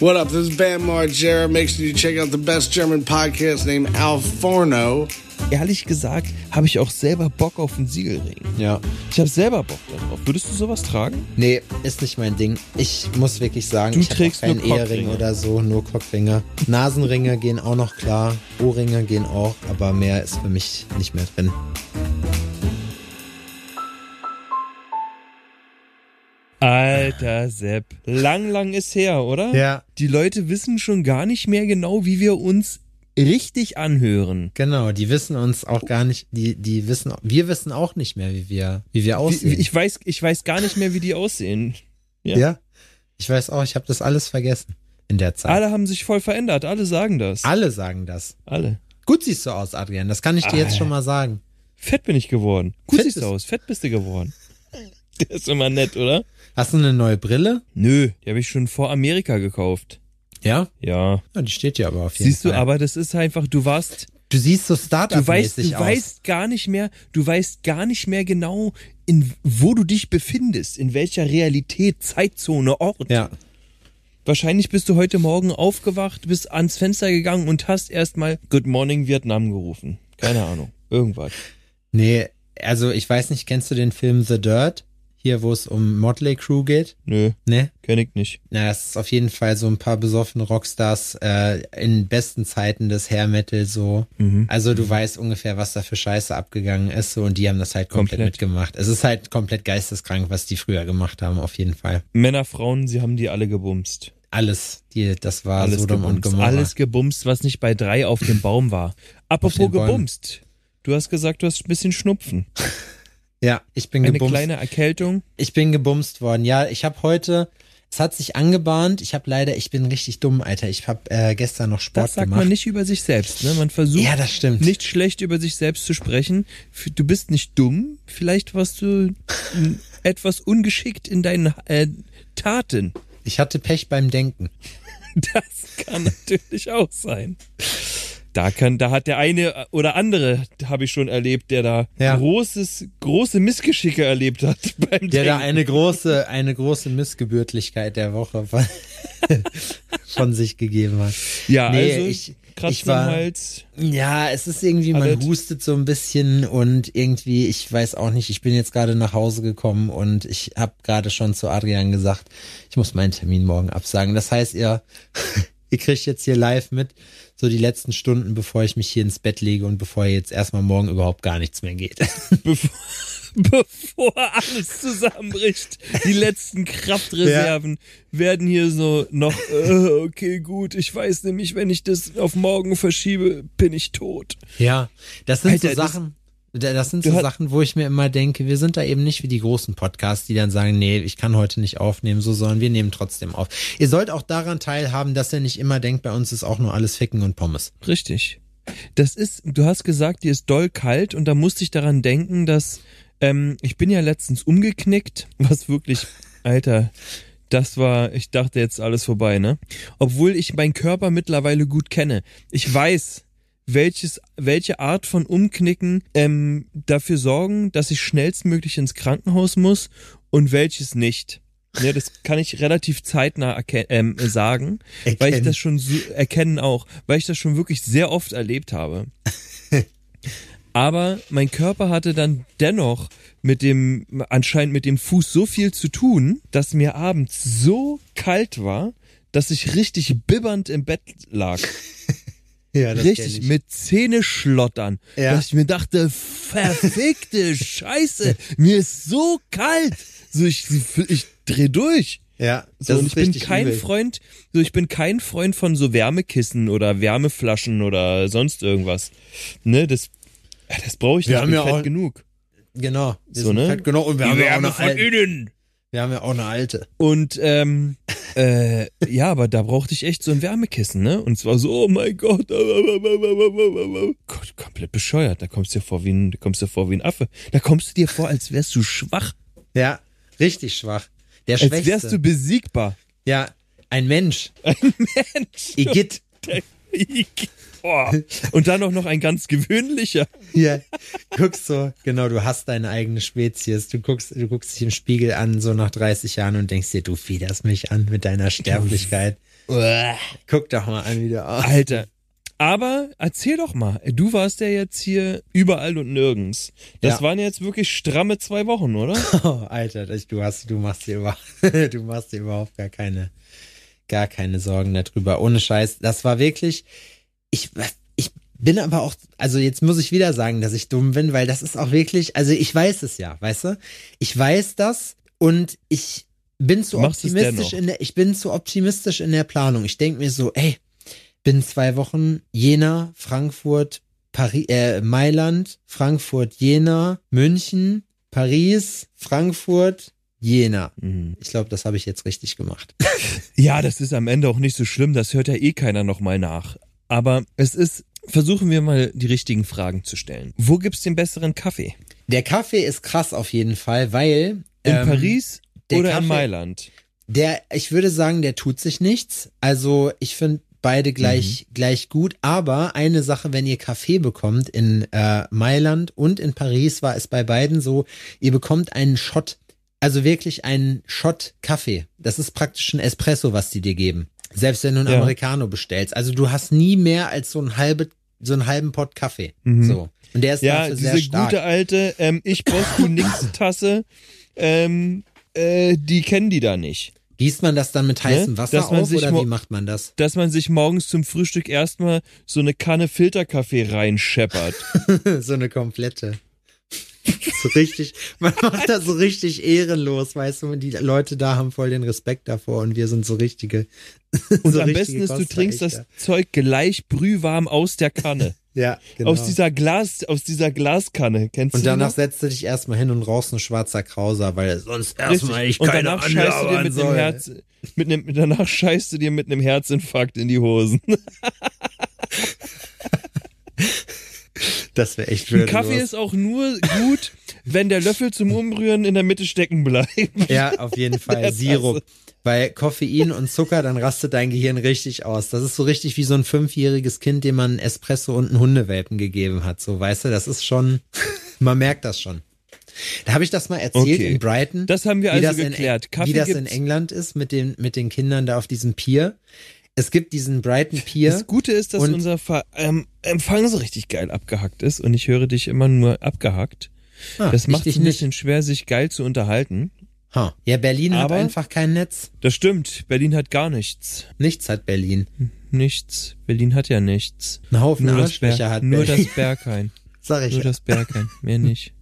What up? This is Bam Margera. Make sure you check out the best German podcast named Al Forno. Ehrlich gesagt habe ich auch selber Bock auf einen Siegelring. Ja. Ich habe selber Bock darauf. Würdest du sowas tragen? Nee, ist nicht mein Ding. Ich muss wirklich sagen, Du ich trägst keinen Ehering oder so, nur Cockringe. Nasenringe gehen auch noch klar, Ohrringe gehen auch, aber mehr ist für mich nicht mehr drin. Alter Sepp. Lang, lang ist her, oder? Ja. Die Leute wissen schon gar nicht mehr genau, wie wir uns richtig anhören. Genau, die wissen uns auch gar nicht, die, die wissen, wir wissen auch nicht mehr, wie wir, wie wir aussehen. ich, weiß, ich weiß gar nicht mehr, wie die aussehen. ja. ja. Ich weiß auch, ich habe das alles vergessen in der Zeit. Alle haben sich voll verändert. Alle sagen das. Alle sagen das. Alle. Gut siehst du aus, Adrian, das kann ich dir jetzt Ah. schon mal sagen. Fett bin ich geworden. Gut Fett siehst du aus. Fett bist du geworden. Der ist immer nett, oder? Hast du eine neue Brille? Nö, die habe ich schon vor Amerika gekauft. Ja? Ja. Ja, die steht ja aber auf jeden Siehst du, Fall. aber das ist einfach, du warst, du siehst so du weißt, Startup-mäßig du aus. weißt gar nicht mehr, du weißt gar nicht mehr genau, in wo du dich befindest, in welcher Realität, Zeitzone, Ort. Ja. Wahrscheinlich bist du heute Morgen aufgewacht, bist ans Fenster gegangen und hast erstmal Good Morning Vietnam gerufen. Keine Ahnung. Irgendwas. Nee, also ich weiß nicht, kennst du den Film The Dirt? Hier, wo es um Motley Crew geht? Nö, Ne? kenn ich nicht. Na, es ist auf jeden Fall so ein paar besoffene Rockstars äh, in besten Zeiten des Hair Metal so. Mhm. Also du weißt ungefähr, was da für Scheiße abgegangen ist so und die haben das halt komplett, Komplett. mitgemacht. Es ist halt komplett geisteskrank, was die früher gemacht haben, auf jeden Fall. Männer, Frauen, sie haben die alle gebumst. Alles, die, das war Alles Sodom und gebumst. Gomorra. Alles gebumst, was nicht bei drei auf dem Baum war. Apropos gebumst. Du hast gesagt, du hast ein bisschen Schnupfen. Ja, ich bin Eine gebumst. kleine Erkältung. Ich bin gebumst worden. Ja, ich habe heute, es hat sich angebahnt. Ich habe leider, ich bin richtig dumm, Alter. Ich habe äh, gestern noch Sport Das sagt gemacht. man nicht über sich selbst. Ne? Man versucht ja, das stimmt. nicht schlecht über sich selbst zu sprechen. Du bist nicht dumm. Vielleicht warst du etwas ungeschickt in deinen äh, Taten. Ich hatte Pech beim Denken. Das kann natürlich auch sein. Da kann, da hat der eine oder andere, habe ich schon erlebt, der da Ja. großes, große Missgeschicke erlebt hat beim Der da Denken. eine große, eine große Missgebürtlichkeit der Woche von, von sich gegeben hat. Ja, Nee, also ich- ich war-. Ja, es ist irgendwie, man Alles. hustet so ein bisschen und irgendwie, ich weiß auch nicht, ich bin jetzt gerade nach Hause gekommen und ich habe gerade schon zu Adrian gesagt, ich muss meinen Termin morgen absagen. Das heißt, ihr, ihr kriegt jetzt hier live mit, so die letzten Stunden, bevor ich mich hier ins Bett lege und bevor jetzt erstmal morgen überhaupt gar nichts mehr geht. bevor, bevor alles zusammenbricht. Die letzten Kraftreserven werden hier so noch, äh, okay, gut, ich weiß nämlich, wenn ich das auf morgen verschiebe, bin ich tot. Ja, das sind Alter, so Sachen. Da- Das sind so Sachen, wo ich mir immer denke, wir sind da eben nicht wie die großen Podcasts, die dann sagen, nee, ich kann heute nicht aufnehmen, so, sondern wir nehmen trotzdem auf. Ihr sollt auch daran teilhaben, dass ihr nicht immer denkt, bei uns ist auch nur alles Ficken und Pommes. Richtig. Das ist, du hast gesagt, dir ist doll kalt und da musste ich daran denken, dass ähm, ich bin ja letztens umgeknickt, was wirklich, Alter, das war, ich dachte jetzt alles vorbei, ne? Obwohl ich meinen Körper mittlerweile gut kenne. Ich weiß, welches, welche Art von Umknicken ähm, dafür sorgen, dass ich schnellstmöglich ins Krankenhaus muss und welches nicht. Ja, das kann ich relativ zeitnah ähm, sagen, weil ich Erkennen. das schon so, erkennen auch, weil ich das schon wirklich sehr oft erlebt habe. Aber mein Körper hatte dann dennoch mit dem, anscheinend mit dem Fuß so viel zu tun, dass mir abends so kalt war, dass ich richtig bibbernd im Bett lag. Ja, richtig mit Zähne schlottern. Ja. Dass ich mir dachte, verfickte Scheiße, mir ist so kalt. So, ich, ich dreh durch. Ja, So, und ich bin kein Freund, so ich bin kein Freund von so Wärmekissen oder Wärmeflaschen oder sonst irgendwas. Ne, das, das brauche ich Wir nicht. haben ich bin ja fett auch- genug. Genau. wir So, ne? Fett, genau, und wir Die haben, ja auch Wärme eine von innen. Wir haben ja auch eine alte. Und ähm, äh, ja, aber da brauchte ich echt so ein Wärmekissen, ne? Und zwar so, oh mein Gott, Gott, komplett bescheuert. Da kommst du dir vor wie ein, da kommst du dir vor wie ein Affe. Da kommst du dir vor, als wärst du schwach, Ja, richtig schwach. Der als Schwächste. wärst du besiegbar. ja, ein Mensch. Mensch. Igitt. Boah. Und dann auch noch ein ganz gewöhnlicher. Ja, guckst so, genau, du hast deine eigene Spezies. Du guckst, du guckst dich im Spiegel an, so nach 30 Jahren und denkst dir, du fiederst mich an mit deiner Sterblichkeit. Guck doch mal an, wie du aus. Alter. Aber erzähl doch mal, du warst ja jetzt hier überall und nirgends. Das Ja. waren jetzt wirklich stramme zwei Wochen, oder? Oh, Alter, du hast, du machst dir über, du machst dir überhaupt gar keine, gar keine Sorgen darüber. Ohne Scheiß. Das war wirklich, ich, ich bin aber auch, also jetzt muss ich wieder sagen, dass ich dumm bin, weil das ist auch wirklich, also ich weiß es ja, weißt du? Ich weiß das und ich bin zu optimistisch in der, ich bin zu optimistisch in der Planung. Ich denke mir so, ey, bin zwei Wochen Jena, Frankfurt, Paris, äh, Mailand, Frankfurt, Jena, München, Paris, Frankfurt, Jena. Mhm. Ich glaube, das habe ich jetzt richtig gemacht. Ja, das ist am Ende auch nicht so schlimm, das hört ja eh keiner nochmal nach. Aber es ist, versuchen wir mal die richtigen Fragen zu stellen. Wo gibt's den besseren Kaffee? Der Kaffee ist krass auf jeden Fall, weil In ähm, Paris der oder Kaffee- in Mailand? Der, ich würde sagen, der tut sich nichts. Also ich finde beide gleich gleich gut. Aber eine Sache, wenn ihr Kaffee bekommt in äh, Mailand und in Paris, war es bei beiden so: Ihr bekommt einen Shot, also wirklich einen Shot Kaffee. Das ist praktisch ein Espresso, was die dir geben. Selbst wenn du einen Ja. Americano bestellst. Also du hast nie mehr als so ein halbe, so einen halben Pot Kaffee. Mhm. So. Und der ist Ja, dafür sehr diese stark. gute alte ähm, Ich du nix Tasse, ähm, äh, die kennen die da nicht. Gießt man das dann mit heißem Ne? Wasser Dass man auf oder wie macht man das? Dass man sich morgens zum Frühstück erstmal so eine Kanne Filterkaffee reinscheppert. so eine komplette. So richtig, man macht das so richtig ehrenlos, weißt du, und die Leute da haben voll den Respekt davor und wir sind so richtige. Und so am richtige besten ist, du trinkst das. Zeug gleich brühwarm aus der Kanne. Ja, genau. Aus dieser Glas, aus dieser Glaskanne. Kennst und du die danach setzt du dich erstmal hin und rauchst ein schwarzer Krauser, weil sonst erstmal ich Und keine danach scheißt du dir mit soll. Herz, mit einem, danach scheißt du dir mit einem Herzinfarkt in die Hosen. Das wäre echt würdelos. Kaffee ist auch nur gut, wenn der Löffel zum Umrühren in der Mitte stecken bleibt. Ja, auf jeden Fall. Sirup. Bei Koffein und Zucker, dann rastet dein Gehirn richtig aus. Das ist so richtig wie so ein fünfjähriges Kind, dem man einen Espresso und einen Hundewelpen gegeben hat. So, weißt du, das ist schon, man merkt das schon. Da habe ich das mal erzählt Okay. in Brighton. Das haben wir also geklärt. In, wie das in gibt's- England ist mit den, mit den Kindern da auf diesem Pier. Es gibt diesen Brighton Pier. Das Gute ist, dass unser Ver ähm, Empfang so richtig geil abgehackt ist und ich höre dich immer nur abgehackt. Ah, Das macht es ein nicht. bisschen schwer, sich geil zu unterhalten. Ha. Ja, Berlin Aber- hat einfach kein Netz. Das stimmt. Berlin hat gar nichts. Nichts hat Berlin. Nichts. Berlin hat ja nichts. Ein Haufen Nur das, Ber Arschlöcher hat nur Berlin. das Berghain. Sag ich Nur ja. das Berghain. Mehr nicht.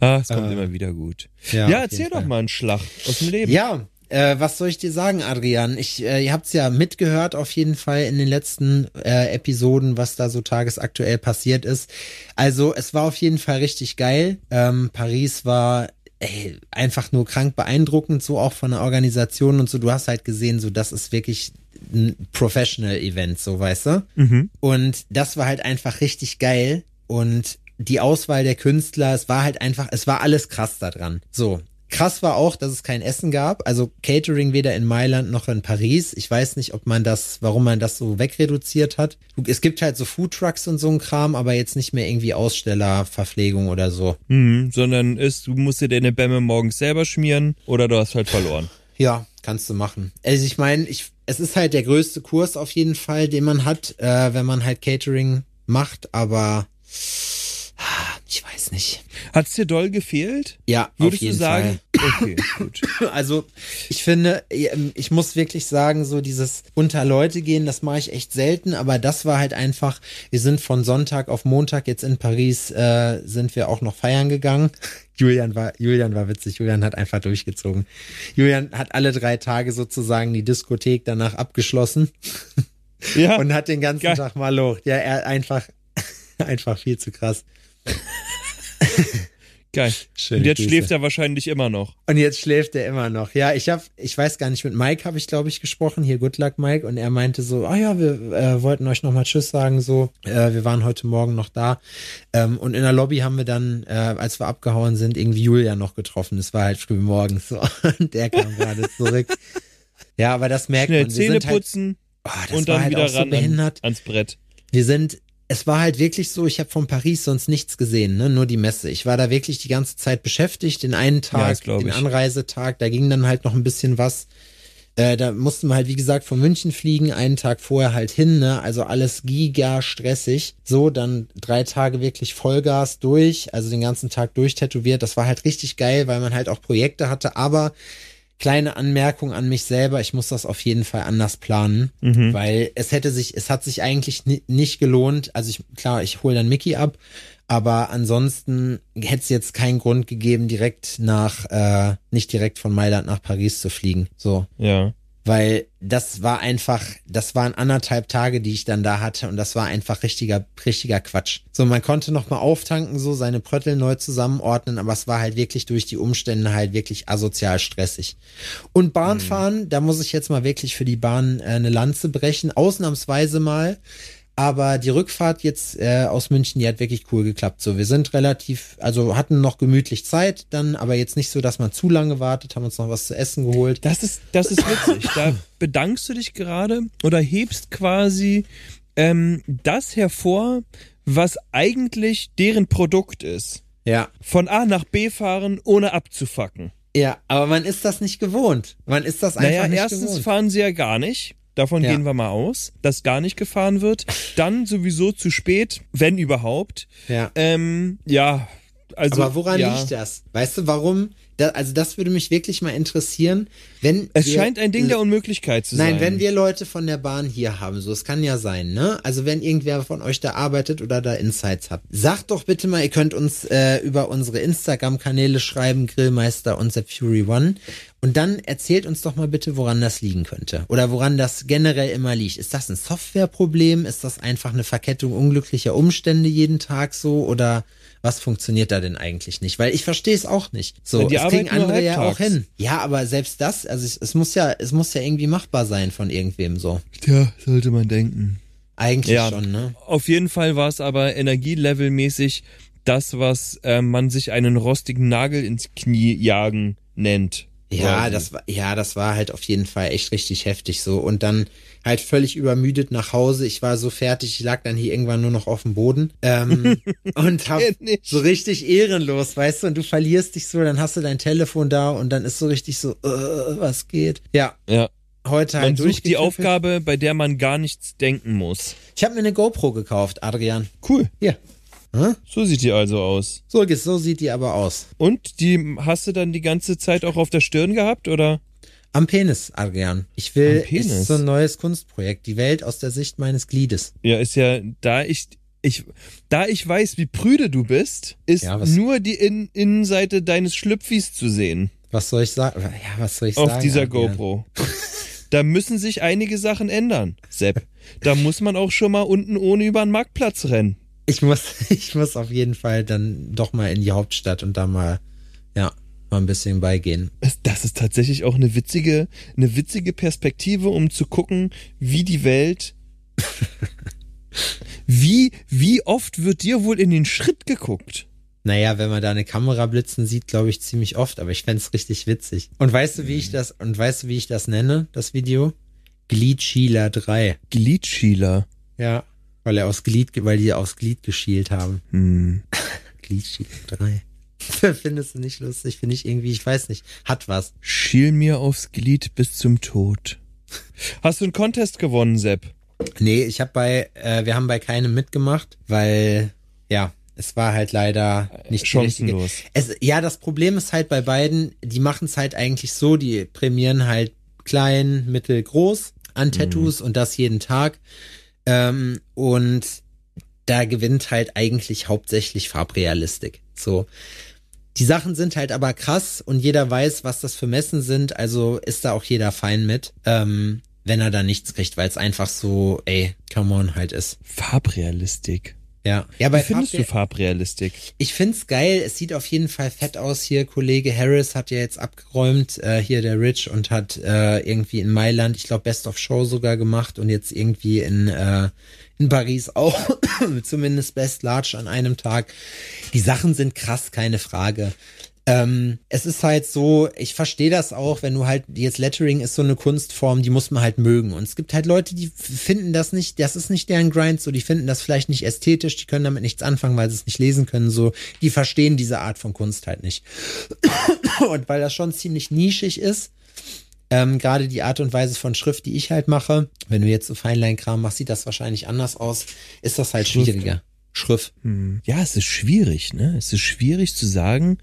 Ah, es kommt Ah. immer wieder gut. Ja, Ja, erzähl doch Fall. mal einen Schlag aus dem Leben. Ja, äh, was soll ich dir sagen, Adrian? Ich, äh, ihr habt's ja mitgehört auf jeden Fall in den letzten äh, Episoden, was da so tagesaktuell passiert ist. Also es war auf jeden Fall richtig geil. Ähm, Paris war ey, einfach nur krank beeindruckend, so auch von der Organisation und so. Du hast halt gesehen, so das ist wirklich ein Professional-Event, so weißt du. Mhm. Und das war halt einfach richtig geil. Und die Auswahl der Künstler, es war halt einfach, es war alles krass da dran. So. Krass war auch, dass es kein Essen gab. Also Catering weder in Mailand noch in Paris. Ich weiß nicht, ob man das, warum man das so wegreduziert hat. Es gibt halt so Foodtrucks und so ein Kram, aber jetzt nicht mehr irgendwie Ausstellerverpflegung oder so. Mhm, sondern ist, du musst dir deine Bämme morgens selber schmieren oder du hast halt verloren. Ja, kannst du machen. Also ich meine, ich, es ist halt der größte Kurs auf jeden Fall, den man hat, äh, wenn man halt Catering macht, aber ich weiß nicht. Hat's dir doll gefehlt? Ja, auf jeden du sagen? Okay, gut. Fall. Also ich finde, ich muss wirklich sagen, so dieses unter Leute gehen, das mache ich echt selten, aber das war halt einfach, wir sind von Sonntag auf Montag jetzt in Paris, äh, sind wir auch noch feiern gegangen. Julian war, Julian war witzig, Julian hat einfach durchgezogen. Julian hat alle drei Tage sozusagen die Diskothek danach abgeschlossen. Ja, und hat den ganzen Geil. Tag mal locht. Ja, er einfach, einfach viel zu krass. geil. Schöne Und jetzt Grüße. schläft er wahrscheinlich immer noch. Und jetzt schläft er immer noch. Ja, ich habe, ich weiß gar nicht, mit Mike habe ich, glaube ich, gesprochen. Hier, Good Luck Mike. Und er meinte so, ah ja, wir äh, wollten euch nochmal Tschüss sagen. So, äh, wir waren heute Morgen noch da. Ähm, und in der Lobby haben wir dann, äh, als wir abgehauen sind, irgendwie Julia noch getroffen. Es war halt früh morgens so. Und der kam gerade zurück. Ja, aber das merkt Schnell man. Wir Zähne sind halt, putzen oh, das und war dann halt wieder auch so ran an, behindert. ans Brett. Wir sind, es war halt wirklich so, ich habe von Paris sonst nichts gesehen, ne? nur die Messe. Ich war da wirklich die ganze Zeit beschäftigt. Den einen Ja, Tag, glaub den ich. Anreisetag, da ging dann halt noch ein bisschen was. Äh, da mussten wir halt, wie gesagt, von München fliegen, einen Tag vorher halt hin, ne? Also alles giga stressig. So, dann drei Tage wirklich Vollgas durch, also den ganzen Tag durchtätowiert. Das war halt richtig geil, weil man halt auch Projekte hatte, aber kleine Anmerkung an mich selber, ich muss das auf jeden Fall anders planen, Mhm. weil es hätte sich, es hat sich eigentlich ni nicht gelohnt. Also ich, klar, ich hole dann Mickey ab, aber ansonsten hätte es jetzt keinen Grund gegeben, direkt nach, äh, nicht direkt von Mailand nach Paris zu fliegen. So. Ja. Weil das war einfach, das waren anderthalb Tage, die ich dann da hatte und das war einfach richtiger, richtiger Quatsch. So, man konnte nochmal auftanken, so seine Pröttel neu zusammenordnen, aber es war halt wirklich durch die Umstände halt wirklich asozial stressig. Und Bahnfahren, da muss ich jetzt mal wirklich für die Bahn äh, eine Lanze brechen, ausnahmsweise mal. Aber die Rückfahrt jetzt äh, aus München, die hat wirklich cool geklappt. So, wir sind relativ, also hatten noch gemütlich Zeit, dann aber jetzt nicht so, dass man zu lange wartet, haben uns noch was zu essen geholt. Das ist, das ist witzig. Da bedankst du dich gerade oder hebst quasi ähm, das hervor, was eigentlich deren Produkt ist. Ja, Von A nach B fahren, ohne abzufacken. ja, aber man ist das nicht gewohnt. Man ist das einfach Naja, nicht erstens gewohnt. fahren sie ja gar nicht. Davon Ja. gehen wir mal aus, dass gar nicht gefahren wird. Dann sowieso zu spät, wenn überhaupt. Ja. Ähm, ja, also. aber woran ja. liegt das? Weißt du, warum? Da, also das würde mich wirklich mal interessieren, wenn Es wir- scheint ein Ding der Unmöglichkeit zu Nein, sein. wenn wir Leute von der Bahn hier haben, so, es kann ja sein, ne? Also wenn irgendwer von euch da arbeitet oder da Insights hat, sagt doch bitte mal, ihr könnt uns äh, über unsere Instagram-Kanäle schreiben, Grillmeister und The Fury One. Und dann erzählt uns doch mal bitte, woran das liegen könnte. Oder woran das generell immer liegt. Ist das ein Softwareproblem? Ist das einfach eine Verkettung unglücklicher Umstände jeden Tag so? Oder was funktioniert da denn eigentlich nicht? Weil ich verstehe es auch nicht. So, Ja, die es kriegen andere ja auch hin. Ja, aber selbst das, also es, es muss ja, es muss ja irgendwie machbar sein von irgendwem so. Tja, sollte man denken. Eigentlich Ja. schon, ne? Auf jeden Fall war es aber energielevelmäßig das, was äh, man sich einen rostigen Nagel ins Knie jagen nennt. Ja, Quasi. das war, ja, das war halt auf jeden Fall echt richtig heftig so. Und dann halt völlig übermüdet nach Hause. Ich war so fertig, ich lag dann hier irgendwann nur noch auf dem Boden. Ähm, und hab so richtig ehrenlos, weißt du, und du verlierst dich so, dann hast du dein Telefon da und dann ist so richtig so, äh, was geht? Ja, Ja. heute halt Man sucht die. Aufgabe, bei der man gar nichts denken muss. Ich habe mir eine GoPro gekauft, Adrian. Cool. Hier. Hm? So sieht die also aus. So, so sieht die aber aus. Und die hast du dann die ganze Zeit auch auf der Stirn gehabt, oder? Am Penis, Adrian. Ich will, Am Penis? ist so ein neues Kunstprojekt. Die Welt aus der Sicht meines Gliedes. Ja, ist ja, da ich, ich, da ich weiß, wie prüde du bist, ist Ja, nur die In Innenseite deines Schlüpfis zu sehen Was soll ich sagen? Ja, was soll ich auf sagen? dieser Adrian? GoPro. da müssen sich einige Sachen ändern, Sepp. Da muss man auch schon mal unten ohne über den Marktplatz rennen. Ich muss, ich muss auf jeden Fall dann doch mal in die Hauptstadt und da mal, mal ein bisschen beigehen. Es- Das ist tatsächlich auch eine witzige, eine witzige Perspektive, um zu gucken, wie die Welt. Wie, wie oft wird dir wohl in den Schritt geguckt? Naja, wenn man da eine Kamera blitzen sieht, glaube ich ziemlich oft, aber ich fänd's richtig witzig. Und weißt du, wie ich das, und weißt du, wie ich das nenne, das Video? Gliedschieler 3. Gliedschieler. Ja. Weil er aus Glied, weil die aufs Glied geschielt haben. Hm. Gliedschieler 3. Findest du nicht lustig? Finde ich irgendwie, ich weiß nicht. Hat was. Schiel mir aufs Glied bis zum Tod. Hast du einen Contest gewonnen, Sepp? Nee, ich habe bei, äh, wir haben bei keinem mitgemacht, weil, ja, es war halt leider nicht die richtige. Chancenlos. Es, ja, das Problem ist halt bei beiden, die machen es halt eigentlich so, die prämieren halt klein, mittel, groß an Tattoos und das jeden Tag. Ähm, und da gewinnt halt eigentlich hauptsächlich Farbrealistik. So. Die Sachen sind halt aber krass und jeder weiß, was das für Messen sind, also ist da auch jeder fein mit, ähm, wenn er da nichts kriegt, weil es einfach so, ey, come on halt ist. Farbrealistik. Ja. Ja, Wie bei findest Farbrea- du Farbrealistik? ich find's geil. Es sieht auf jeden Fall fett aus hier. Kollege Harris hat ja jetzt abgeräumt, äh, hier der Rich und hat äh, irgendwie in Mailand, ich glaube Best of Show sogar gemacht und jetzt irgendwie in äh, in Paris auch zumindest Best Large an einem Tag. Die Sachen sind krass, keine Frage. Ähm, es ist halt so, ich verstehe das auch, wenn du halt, jetzt Lettering ist so eine Kunstform, die muss man halt mögen. Und es gibt halt Leute, die finden das nicht, das ist nicht deren Grind, so, die finden das vielleicht nicht ästhetisch, die können damit nichts anfangen, weil sie es nicht lesen können, so, die verstehen diese Art von Kunst halt nicht. Und weil das schon ziemlich nischig ist, Ähm, Gerade die Art und Weise von Schrift, die ich halt mache, wenn du jetzt so Feinleinkram machst, sieht das wahrscheinlich anders aus, ist das halt Schrift. schwieriger. Schrift. Hm. Ja, es ist schwierig, ne? Es ist schwierig zu sagen.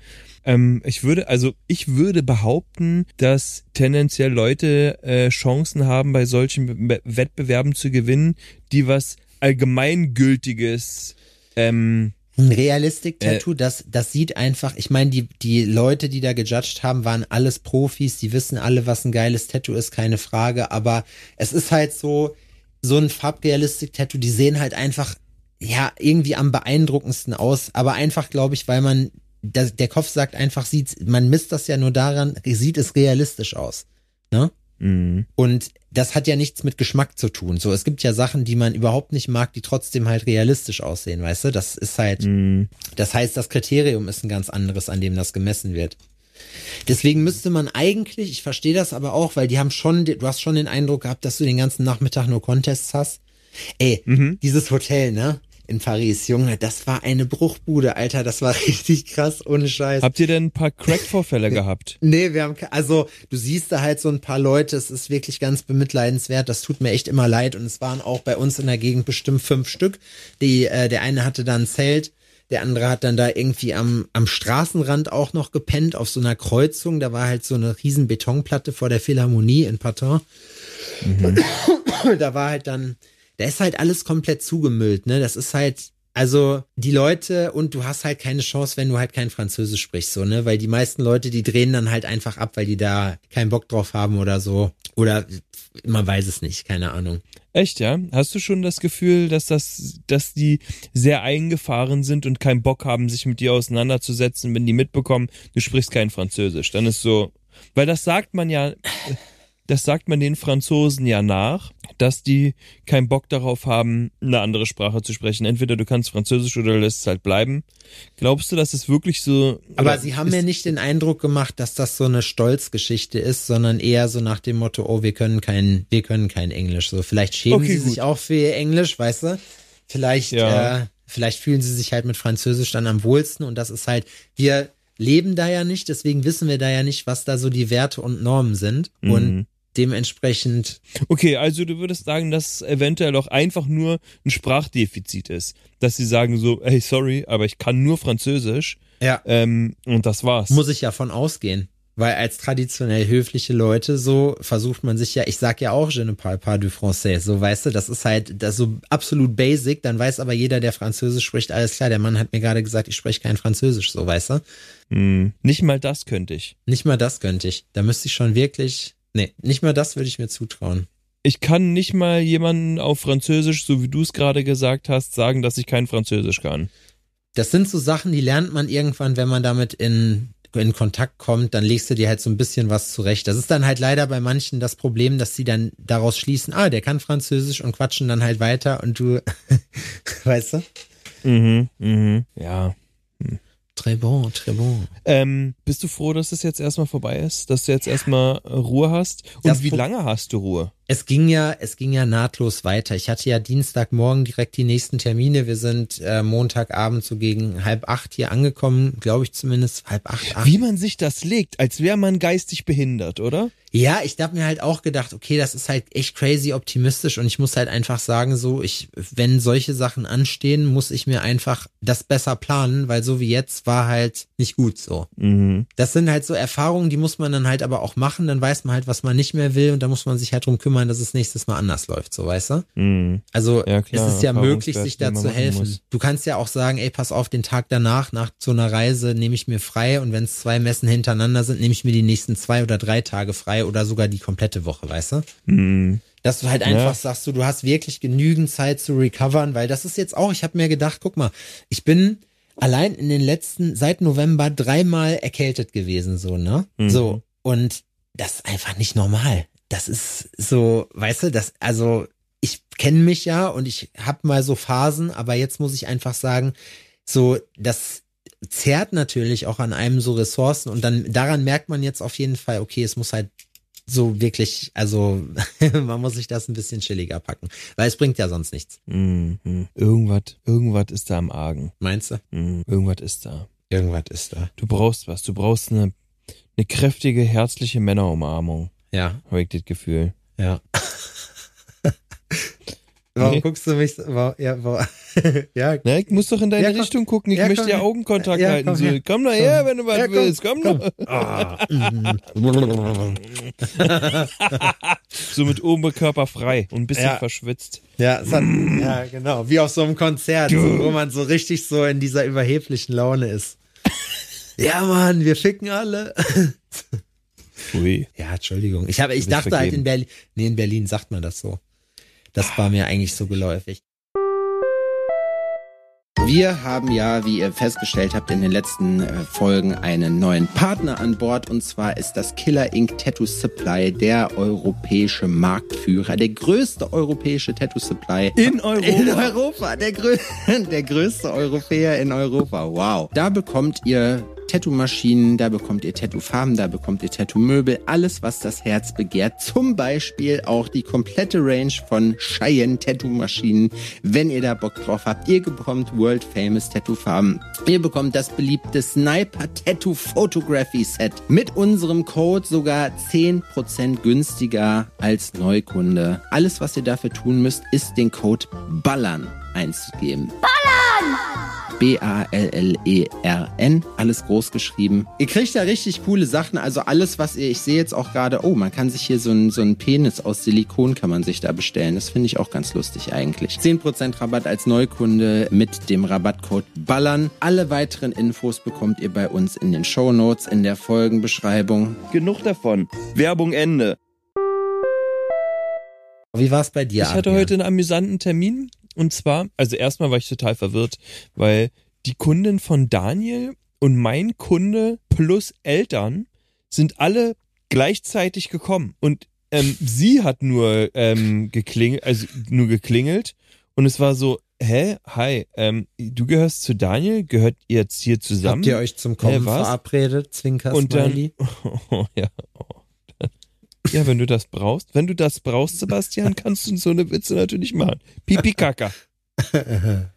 Ähm, ich würde, also ich würde behaupten, dass tendenziell Leute äh, Chancen haben, bei solchen Be Wettbewerben zu gewinnen, die was allgemeingültiges ähm, Ein Realistic-Tattoo, das, das sieht einfach, ich meine, die, die Leute, die da gejudged haben, waren alles Profis, die wissen alle, was ein geiles Tattoo ist, keine Frage, aber es ist halt so, so ein Farbrealistic-Tattoo, die sehen halt einfach, ja, irgendwie am beeindruckendsten aus, aber einfach, glaube ich, weil man, das, der Kopf sagt einfach, sieht, man misst das ja nur daran, sieht es realistisch aus, ne? mh. Und das hat ja nichts mit Geschmack zu tun. So, es gibt ja Sachen, die man überhaupt nicht mag, die trotzdem halt realistisch aussehen, weißt du? Das ist halt, Mh. das heißt, das Kriterium ist ein ganz anderes, an dem das gemessen wird. Deswegen müsste man eigentlich, ich verstehe das aber auch, weil die haben schon, du hast schon den Eindruck gehabt, dass du den ganzen Nachmittag nur Contests hast. Ey, dieses Hotel, ne? In Paris, Junge, das war eine Bruchbude, Alter, das war richtig krass, ohne Scheiß. Habt ihr denn ein paar Crack-Vorfälle gehabt? Nee, wir haben, also du siehst da halt so ein paar Leute, es ist wirklich ganz bemitleidenswert, das tut mir echt immer leid und es waren auch bei uns in der Gegend bestimmt fünf Stück. Die, äh, der eine hatte da ein Zelt, der andere hat dann da irgendwie am, am Straßenrand auch noch gepennt auf so einer Kreuzung, da war halt so eine riesen Betonplatte vor der Philharmonie in Patin. da war halt dann, da ist halt alles komplett zugemüllt, ne? Das ist halt, also die Leute und du hast halt keine Chance, wenn du halt kein Französisch sprichst, so, ne? Weil die meisten Leute, die drehen dann halt einfach ab, weil die da keinen Bock drauf haben oder so. Oder man weiß es nicht, keine Ahnung. Echt, ja? Hast du schon das Gefühl, dass das, dass die sehr eingefahren sind und keinen Bock haben, sich mit dir auseinanderzusetzen, wenn die mitbekommen, du sprichst kein Französisch? Dann ist so, weil das sagt man ja, das sagt man den Franzosen ja nach, dass die keinen Bock darauf haben, eine andere Sprache zu sprechen. Entweder du kannst Französisch oder du lässt es halt bleiben. Glaubst du, dass es wirklich so? Aber sie haben mir nicht den Eindruck gemacht, dass das so eine Stolzgeschichte ist, sondern eher so nach dem Motto, oh, wir können kein, wir können kein Englisch. So, vielleicht schämen Okay, sie sich gut. auch für ihr Englisch, weißt du? Vielleicht, Ja. äh, vielleicht fühlen sie sich halt mit Französisch dann am wohlsten und das ist halt, wir leben da ja nicht, deswegen wissen wir da ja nicht, was da so die Werte und Normen sind Mhm. und dementsprechend, Okay, also du würdest sagen, dass eventuell auch einfach nur ein Sprachdefizit ist. Dass sie sagen so, hey, sorry, aber ich kann nur Französisch ja, ähm, und das war's. muss ich ja von ausgehen. Weil als traditionell höfliche Leute so versucht man sich ja, ich sag ja auch, je ne parle pas du français, so weißt du, das ist halt das ist so absolut basic, dann weiß aber jeder, der Französisch spricht, alles klar, der Mann hat mir gerade gesagt, ich spreche kein Französisch, so weißt du. Hm, nicht mal das könnte ich. Nicht mal das könnte ich. Da müsste ich schon wirklich, nee, nicht mal das würde ich mir zutrauen. Ich kann nicht mal jemanden auf Französisch, so wie du es gerade gesagt hast, sagen, dass ich kein Französisch kann. Das sind so Sachen, die lernt man irgendwann, wenn man damit in, in Kontakt kommt, dann legst du dir halt so ein bisschen was zurecht. Das ist dann halt leider bei manchen das Problem, dass sie dann daraus schließen, ah, der kann Französisch und quatschen dann halt weiter und du, weißt du? Mhm, mhm, ja. Très bon, très bon. Ähm, bist du froh, dass es jetzt erstmal vorbei ist? Dass du jetzt erstmal Ruhe hast? Und Das wie lange hast du Ruhe? Es ging ja, es ging ja nahtlos weiter. Ich hatte ja Dienstagmorgen direkt die nächsten Termine. Wir sind äh, Montagabend so gegen halb acht hier angekommen, glaube ich zumindest halb acht. acht. Wie man sich das legt, als wäre man geistig behindert, oder? Ja, ich hab mir halt auch gedacht, okay, das ist halt echt crazy optimistisch und ich muss halt einfach sagen, so, ich, wenn solche Sachen anstehen, muss ich mir einfach das besser planen, weil so wie jetzt war halt nicht gut so. Mhm. Das sind halt so Erfahrungen, die muss man dann halt aber auch machen, dann weiß man halt, was man nicht mehr will und da muss man sich halt drum kümmern, dass es nächstes Mal anders läuft, so weißt du? Mhm. Also Ja, klar, es ist ja möglich, sich da zu helfen. muss. Du kannst ja auch sagen, ey, pass auf, den Tag danach, nach so einer Reise, nehme ich mir frei und wenn es zwei Messen hintereinander sind, nehme ich mir die nächsten zwei oder drei Tage frei oder sogar die komplette Woche, weißt du? Mhm. Dass du halt einfach Ja. sagst, du, du hast wirklich genügend Zeit zu recovern, weil das ist jetzt auch, ich habe mir gedacht, guck mal, ich bin allein in den letzten, seit November dreimal erkältet gewesen, so, ne? Mhm. So, und das ist einfach nicht normal. Das ist so, weißt du, das, also ich kenne mich ja und ich habe mal so Phasen, aber jetzt muss ich einfach sagen, so, das zerrt natürlich auch an einem so Ressourcen und dann daran merkt man jetzt auf jeden Fall, okay, es muss halt so wirklich, also man muss sich das ein bisschen chilliger packen, weil es bringt ja sonst nichts. Mhm. Irgendwas, irgendwas ist da im Argen. Meinst du? Mhm. Irgendwas ist da. Irgendwas ist da. Du brauchst was. Du brauchst eine, eine kräftige, herzliche Männerumarmung. Ja, habe ich das Gefühl. ja. Warum Nee. guckst du mich so? Ja, warum, ja, Na, ich muss doch in deine Ja, komm. Richtung gucken. Ich Ja, möchte komm ja. Augenkontakt halten. komm so. her. Komm doch her, wenn du was komm, willst. Komm, komm. doch. Ah, So mit Oberkörper frei und ein bisschen verschwitzt. Ja, hat, ja, genau. Wie auf so einem Konzert, so, wo man so richtig so in dieser überheblichen Laune ist. Ja, Mann, wir ficken alle. Ui. Ja, Entschuldigung. Ich habe, ich dachte halt vergeben. in Berlin, nee, in Berlin sagt man das so. Das war mir eigentlich so geläufig. Wir haben ja, wie ihr festgestellt habt, in den letzten äh, Folgen einen neuen Partner an Bord und zwar ist das Killer Ink Tattoo Supply der europäische Marktführer, der größte europäische Tattoo Supply In Europa. In Europa, der, grö der größte Europäer in Europa. Wow. Da bekommt ihr Tattoo-Maschinen, da bekommt ihr Tattoo-Farben, da bekommt ihr Tattoo-Möbel, alles, was das Herz begehrt. Zum Beispiel auch die komplette Range von Cheyenne Tattoo-Maschinen, wenn ihr da Bock drauf habt. Ihr bekommt World Famous Tattoo-Farben. Ihr bekommt das beliebte Sniper Tattoo Photography Set. Mit unserem Code sogar 10% günstiger als Neukunde. Alles, was ihr dafür tun müsst, ist den Code BALLERN einzugeben. B-A-L-L-E-R-N, alles groß geschrieben. Ihr kriegt da richtig coole Sachen, also alles, was ihr, ich sehe jetzt auch gerade, oh, man kann sich hier so ein, so Penis aus Silikon kann man sich da bestellen. Das finde ich auch ganz lustig eigentlich. 10% Rabatt als Neukunde mit dem Rabattcode BALLERN. Alle weiteren Infos bekommt ihr bei uns in den Show Notes in der Folgenbeschreibung. Genug davon. Werbung Ende. Wie war es bei dir? Ich hatte Adrian? heute einen amüsanten Termin und zwar, also erstmal war ich total verwirrt, weil die Kundin von Daniel und mein Kunde plus Eltern sind alle gleichzeitig gekommen und ähm, sie hat nur ähm, geklingelt, also nur geklingelt und es war so, hä, hi, ähm, du gehörst zu Daniel, gehört ihr jetzt hier zusammen? Habt ihr euch zum Kommen Hä, verabredet, Zwinker Und dann-? Oh, ja. Oh. Ja, wenn du das brauchst, wenn du das brauchst, Sebastian, kannst du so eine Witze natürlich machen. Pipi Kaka.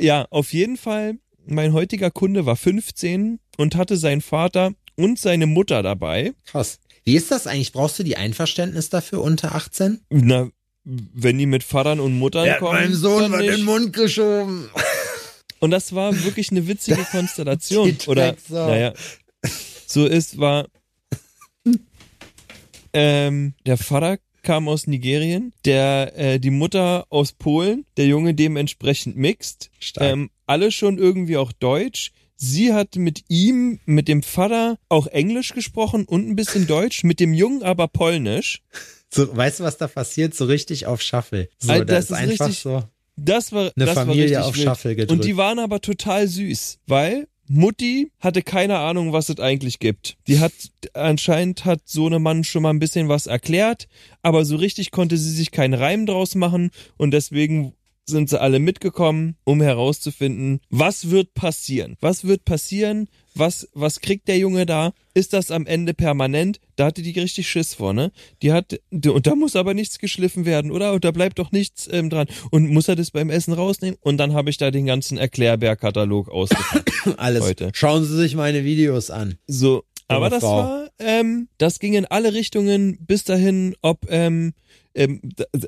Ja, auf jeden Fall, mein heutiger Kunde war 15 und hatte seinen Vater und seine Mutter dabei. Krass. Wie ist das eigentlich? Brauchst du die Einverständnis dafür unter 18? Na, wenn die mit Vatern und Muttern kommen. dann nicht. Mund geschoben. Und das war wirklich eine witzige Konstellation. Oder, naja, so ist, war, ähm, der Vater kam aus Nigerien, der, äh, die Mutter aus Polen, der Junge dementsprechend Stark. ähm, alle schon irgendwie auch Deutsch. Sie hat mit ihm, mit dem Vater auch Englisch gesprochen und ein bisschen Deutsch, mit dem Jungen aber Polnisch. So, weißt du, was da passiert? So richtig auf Shuffle. So, Alter, da das ist einfach richtig- so. Das war, Eine das Familie war richtig auf wild. Shuffle gedrückt. Und die waren aber total süß, weil Mutti hatte keine Ahnung, was es eigentlich gibt. Die hat anscheinend hat Sohnemann schon mal ein bisschen was erklärt, aber so richtig konnte sie sich keinen Reim draus machen und deswegen sind sie alle mitgekommen, um herauszufinden, was wird passieren? Was wird passieren? Was, was kriegt der Junge da? Ist das am Ende permanent? Da hatte die richtig Schiss vor, ne? Die hat, und da muss aber nichts geschliffen werden, oder? Und da bleibt doch nichts ähm, dran. Und muss er das beim Essen rausnehmen? Und dann habe ich da den ganzen Erklärbär-Katalog ausgepackt. Alles. heute. Schauen Sie sich meine Videos an. So, aber das Frau. war, ähm, das ging in alle Richtungen bis dahin, ob, ähm, ähm,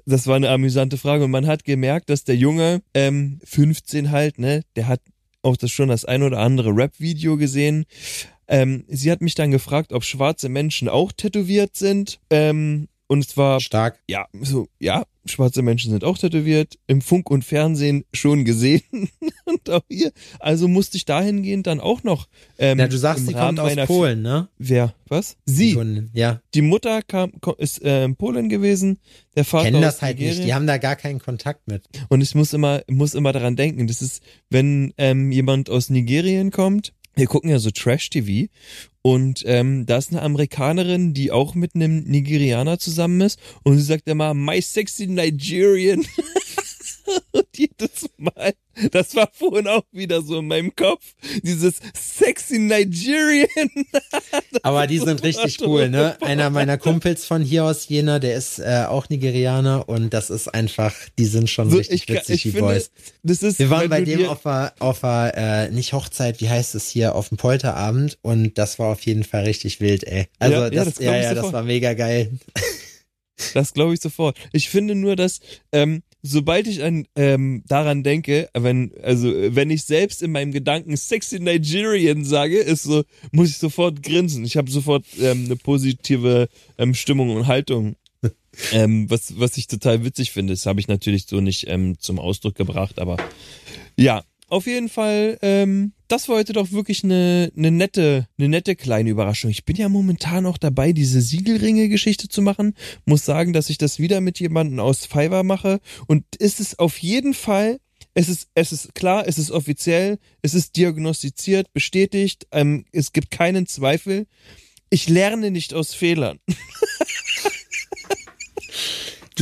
das war eine amüsante Frage und man hat gemerkt, dass der Junge, ähm, 15 halt, ne, der hat auch das schon das ein oder andere Rap-Video gesehen. Ähm, sie hat mich dann gefragt, ob schwarze Menschen auch tätowiert sind. Ähm, und es war Stark. ja, so, ja, schwarze Menschen sind auch tätowiert, im Funk und Fernsehen schon gesehen und auch hier. Also musste ich dahingehend dann auch noch. Ähm, Ja, du sagst, sie Rahmen kommt aus Polen, ne? Wer? Was? Die Sie. Kundin. Ja. Die Mutter kam, ist äh, in Polen gewesen, der Vater Kennen das halt Nigerien. nicht. Die haben da gar keinen Kontakt mit. Und ich muss immer, muss immer daran denken, das ist, wenn ähm, jemand aus Nigerien kommt, wir gucken ja so Trash-TV und ähm, da ist eine Amerikanerin, die auch mit einem Nigerianer zusammen ist und sie sagt immer, my sexy Nigerian. und jedes Mal Das war vorhin auch wieder so in meinem Kopf. Dieses sexy Nigerian. Aber die sind richtig cool, ne? Einer meiner Kumpels von hier aus Jena, der ist äh, auch Nigerianer und das ist einfach, die sind schon So, richtig ich, witzig, ich die finde, Boys. das ist, Wir waren bei dem auf der, auf der äh, nicht Hochzeit, wie heißt es hier, auf dem Polterabend und das war auf jeden Fall richtig wild, ey. Also Ja, ja, das, das glaub ja, ja, das war mega geil. Das glaube ich sofort. Ich finde nur, dass ähm, sobald ich an ähm, daran denke, wenn also wenn ich selbst in meinem Gedanken sexy Nigerian sage, ist so muss ich sofort grinsen. Ich habe sofort ähm, eine positive ähm, Stimmung und Haltung. ähm, was was ich total witzig finde, das habe ich natürlich so nicht ähm, zum Ausdruck gebracht, aber ja, auf jeden Fall, ähm, das war heute doch wirklich eine, eine nette, eine nette kleine Überraschung. Ich bin ja momentan auch dabei, diese Siegelringe-Geschichte zu machen. Muss sagen, dass ich das wieder mit jemandem aus Fiverr mache. Und ist es auf jeden Fall, es ist, es ist klar, es ist offiziell, es ist diagnostiziert, bestätigt, ähm, es gibt keinen Zweifel. Ich lerne nicht aus Fehlern.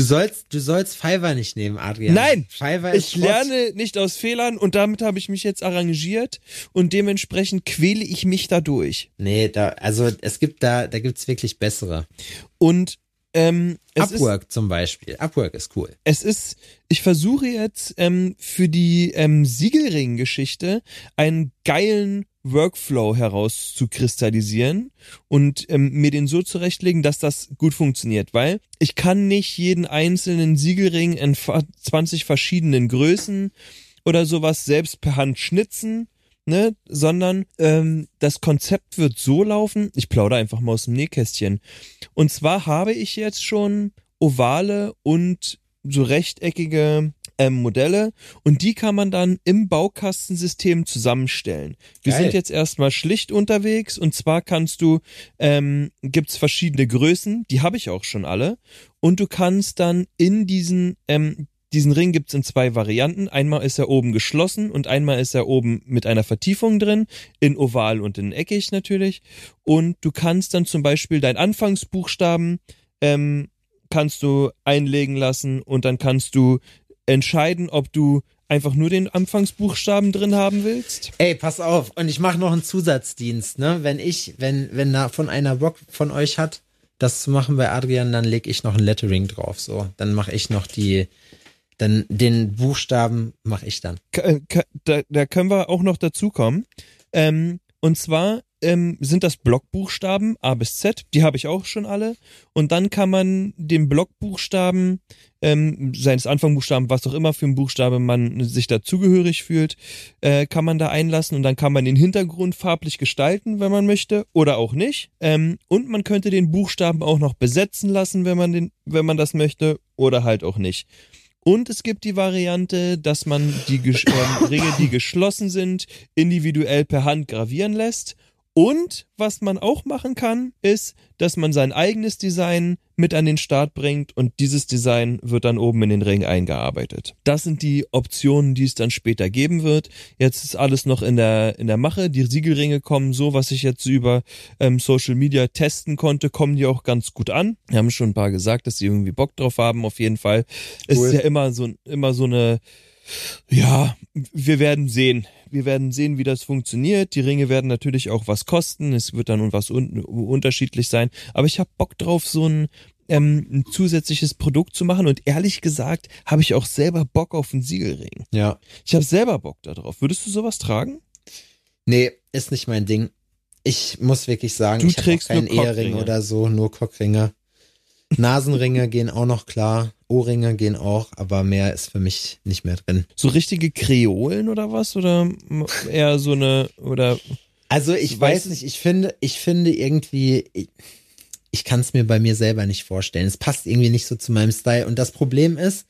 Du sollst, du sollst Fiverr nicht nehmen, Adrian. Nein, Fiverr ist Ich Schrott. lerne nicht aus Fehlern und damit habe ich mich jetzt arrangiert und dementsprechend quäle ich mich dadurch. Nee, da, also es gibt da, da gibt's wirklich bessere. Und ähm, es ist, Upwork zum Beispiel. Upwork ist cool. es ist, ich versuche jetzt ähm, für die ähm, Siegelring-Geschichte einen geilen Workflow herauszukristallisieren und ähm, mir den so zurechtlegen, dass das gut funktioniert, weil ich kann nicht jeden einzelnen Siegelring in fa- 20 verschiedenen Größen oder sowas selbst per Hand schnitzen, ne, sondern ähm, das Konzept wird so laufen, ich plaudere einfach mal aus dem Nähkästchen. Und zwar habe ich jetzt schon ovale und so rechteckige ähm, Modelle und die kann man dann im Baukastensystem zusammenstellen. Wir Geil. sind jetzt erstmal schlicht unterwegs und zwar kannst du, ähm, gibt's verschiedene Größen, die habe ich auch schon alle und du kannst dann in diesen, ähm, diesen Ring gibt's in zwei Varianten. Einmal ist er oben geschlossen und einmal ist er oben mit einer Vertiefung drin, in oval und in eckig natürlich. Und du kannst dann zum Beispiel deinen Anfangsbuchstaben ähm, kannst du einlegen lassen und dann kannst du entscheiden, ob du einfach nur den Anfangsbuchstaben drin haben willst. Ey, pass auf. Und ich mache noch einen Zusatzdienst, ne? Wenn ich, wenn, wenn da von einer Bock von euch hat, das zu machen bei Adrian, dann leg ich noch ein Lettering drauf, so. Dann mache ich noch die, dann den Buchstaben mache ich dann. Äh, da, da können wir auch noch dazu kommen. Ähm, und zwar ähm, sind das Blockbuchstaben A bis Z, die habe ich auch schon alle. Und dann kann man den Blockbuchstaben, ähm, seines Anfangbuchstaben, was auch immer für ein Buchstabe man sich dazugehörig fühlt, äh, kann man da einlassen und dann kann man den Hintergrund farblich gestalten, wenn man möchte, oder auch nicht. Ähm, und man könnte den Buchstaben auch noch besetzen lassen, wenn man den, wenn man das möchte, oder halt auch nicht. Und es gibt die Variante, dass man die ähm, Ringe, die geschlossen sind, individuell per Hand gravieren lässt. Und was man auch machen kann, ist, dass man sein eigenes Design mit an den Start bringt und dieses Design wird dann oben in den Ring eingearbeitet. Das sind die Optionen, die es dann später geben wird. Jetzt ist alles noch in der, in der Mache. Die Siegelringe kommen so, was ich jetzt über ähm, Social Media testen konnte, kommen die auch ganz gut an. Wir haben schon ein paar gesagt, dass sie irgendwie Bock drauf haben, auf jeden Fall. Es Cool. ist ja immer so, immer so eine, ja, wir werden sehen. Wir werden sehen, wie das funktioniert. Die Ringe werden natürlich auch was kosten. Es wird dann was un unterschiedlich sein. Aber ich habe Bock drauf, so ein, ähm, ein zusätzliches Produkt zu machen. Und ehrlich gesagt, habe ich auch selber Bock auf einen Siegelring. Ja. Ich habe selber Bock darauf. Würdest du sowas tragen? Nee, ist nicht mein Ding. Ich muss wirklich sagen, Du ich trägst keinen Ehering oder so, nur Cockringe. Nasenringe gehen auch noch klar, Ohrringe gehen auch, aber mehr ist für mich nicht mehr drin. So richtige Kreolen oder was? Oder eher so eine, oder Also ich weiß nicht, ich finde, ich finde irgendwie, ich, ich kann es mir bei mir selber nicht vorstellen. Es passt irgendwie nicht so zu meinem Style. Und das Problem ist,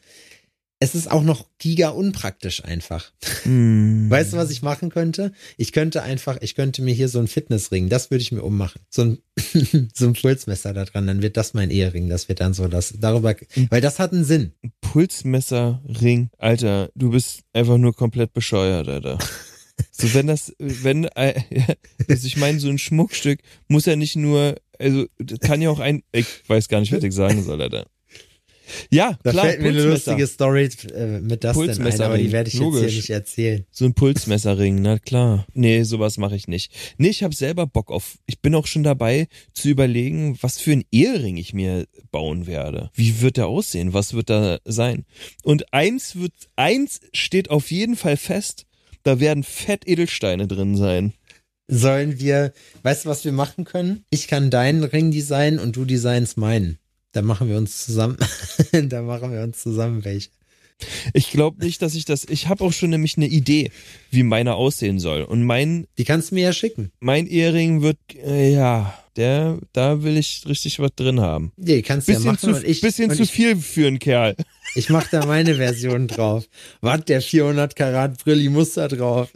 es ist auch noch giga unpraktisch einfach. hm. Weißt du, was ich machen könnte? Ich könnte einfach, ich könnte mir hier so ein Fitnessring, das würde ich mir ummachen. So ein, so ein Pulsmesser da dran, dann wird das mein Ehering. Das wird dann so das, darüber, weil das hat einen Sinn. Pulsmesserring. Alter, du bist einfach nur komplett bescheuert, Alter. So, wenn das, wenn, äh, also ich meine, so ein Schmuckstück muss ja nicht nur, also, kann ja auch ein, ich weiß gar nicht, was ich sagen soll, Alter. Ja, Da klar, fällt mir eine lustige Story äh, mit das denn ein, aber die werde ich jetzt hier logisch. nicht erzählen. So ein Pulsmesserring, na klar. Nee, sowas mache ich nicht. Nee, ich habe selber Bock auf. Ich bin auch schon dabei zu überlegen, was für ein Ehering ich mir bauen werde. Wie wird der aussehen? Was wird da sein? Und eins wird, eins steht auf jeden Fall fest. Da werden fett Edelsteine drin sein. Sollen wir, weißt du, was wir machen können? Ich kann deinen Ring designen und du designst meinen. Da machen wir uns zusammen, da machen wir uns zusammen welche. Ich glaube nicht, dass ich das. Ich habe auch schon nämlich eine Idee, wie meiner aussehen soll. Und mein Die kannst du mir ja schicken. mein Ehering wird, äh, ja, der, da will ich richtig was drin haben. Nee, kannst du ja Bisschen, machen zu, und ich, bisschen und zu ich, viel für einen Kerl. ich mach da meine Version drauf. Was, der 400 Karat Brilli muss da drauf.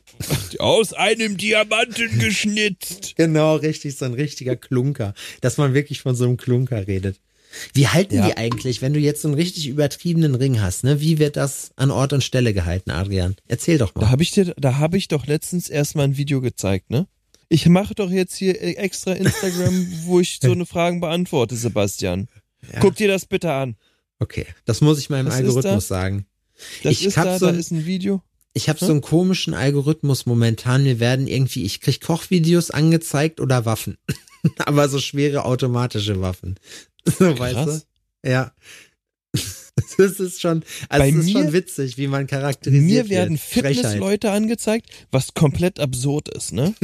Aus einem Diamanten geschnitzt. Genau, richtig, so ein richtiger Klunker. Dass man wirklich von so einem Klunker redet. Wie halten Ja. die eigentlich, wenn du jetzt so einen richtig übertriebenen Ring hast, ne? Wie wird das an Ort und Stelle gehalten, Adrian? Erzähl doch Da mal. habe ich dir, da habe ich doch letztens erstmal ein Video gezeigt, ne? Ich mache doch jetzt hier äh, extra Instagram, wo ich so eine Fragen beantworte, Sebastian. Ja. Guck dir das bitte an. Okay, das muss ich meinem ist Algorithmus da? sagen. Das Ich ist hab da, so da ist ein Video. Ich habe so einen komischen Algorithmus momentan. Mir werden irgendwie, ich krieg Kochvideos angezeigt oder Waffen. Aber so schwere automatische Waffen. So, weißt Krass. du? Ja. Das ist schon, also Bei es ist mir- schon witzig, wie man charakterisiert Mir werden. Fitnessleute angezeigt, was komplett absurd ist, ne?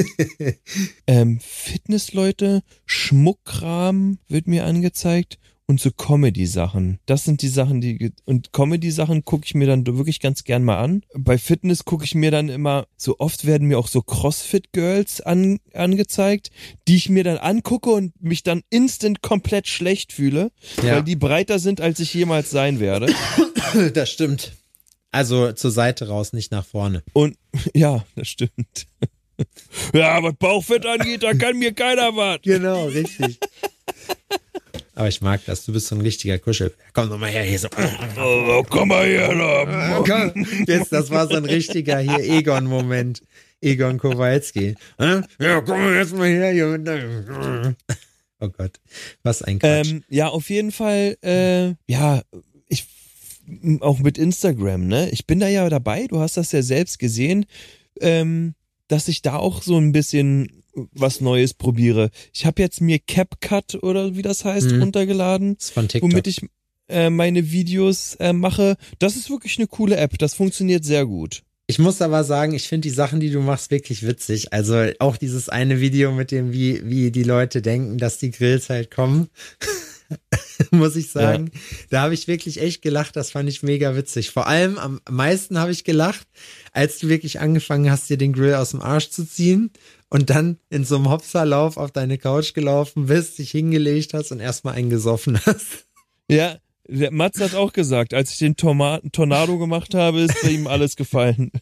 ähm, Fitnessleute, Schmuckkram wird mir angezeigt und so Comedy-Sachen. Das sind die Sachen, die und Comedy-Sachen gucke ich mir dann wirklich ganz gern mal an. Bei Fitness gucke ich mir dann immer, so oft werden mir auch so CrossFit-Girls an, angezeigt, die ich mir dann angucke und mich dann instant komplett schlecht fühle, Ja. weil die breiter sind, als ich jemals sein werde. Das stimmt. Also zur Seite raus, nicht nach vorne. Und ja, das stimmt. Ja, was Bauchfett angeht, da kann mir keiner was. Genau, richtig. Aber ich mag das. Du bist so ein richtiger Kuschel. Komm doch mal her hier so. Oh, komm mal her, da. Komm, Jetzt, das war so ein richtiger hier Egon-Moment. Egon Kowalski. Ja, komm jetzt mal her hier. Oh Gott, was ein Quatsch. Ähm, ja, auf jeden Fall, äh, ja, ich, auch mit Instagram, ne? Ich bin da ja dabei, du hast das ja selbst gesehen, ähm, dass ich da auch so ein bisschen was Neues probiere. Ich habe jetzt mir CapCut oder wie das heißt, Mhm. runtergeladen. das von TikTok. womit ich äh, meine Videos äh, mache. Das ist wirklich eine coole App. Das funktioniert sehr gut. Ich muss aber sagen, ich finde die Sachen, die du machst, wirklich witzig. Also auch dieses eine Video mit dem, wie, wie die Leute denken, dass die Grills halt kommen. muss ich sagen. Da habe ich wirklich echt gelacht. Das fand ich mega witzig. Vor allem am meisten habe ich gelacht, als du wirklich angefangen hast, dir den Grill aus dem Arsch zu ziehen und dann in so einem Hopserlauf auf deine Couch gelaufen bist, dich hingelegt hast und erstmal einen gesoffen hast. Ja, der Mats hat auch gesagt, als ich den Toma Tornado gemacht habe, ist bei ihm alles gefallen.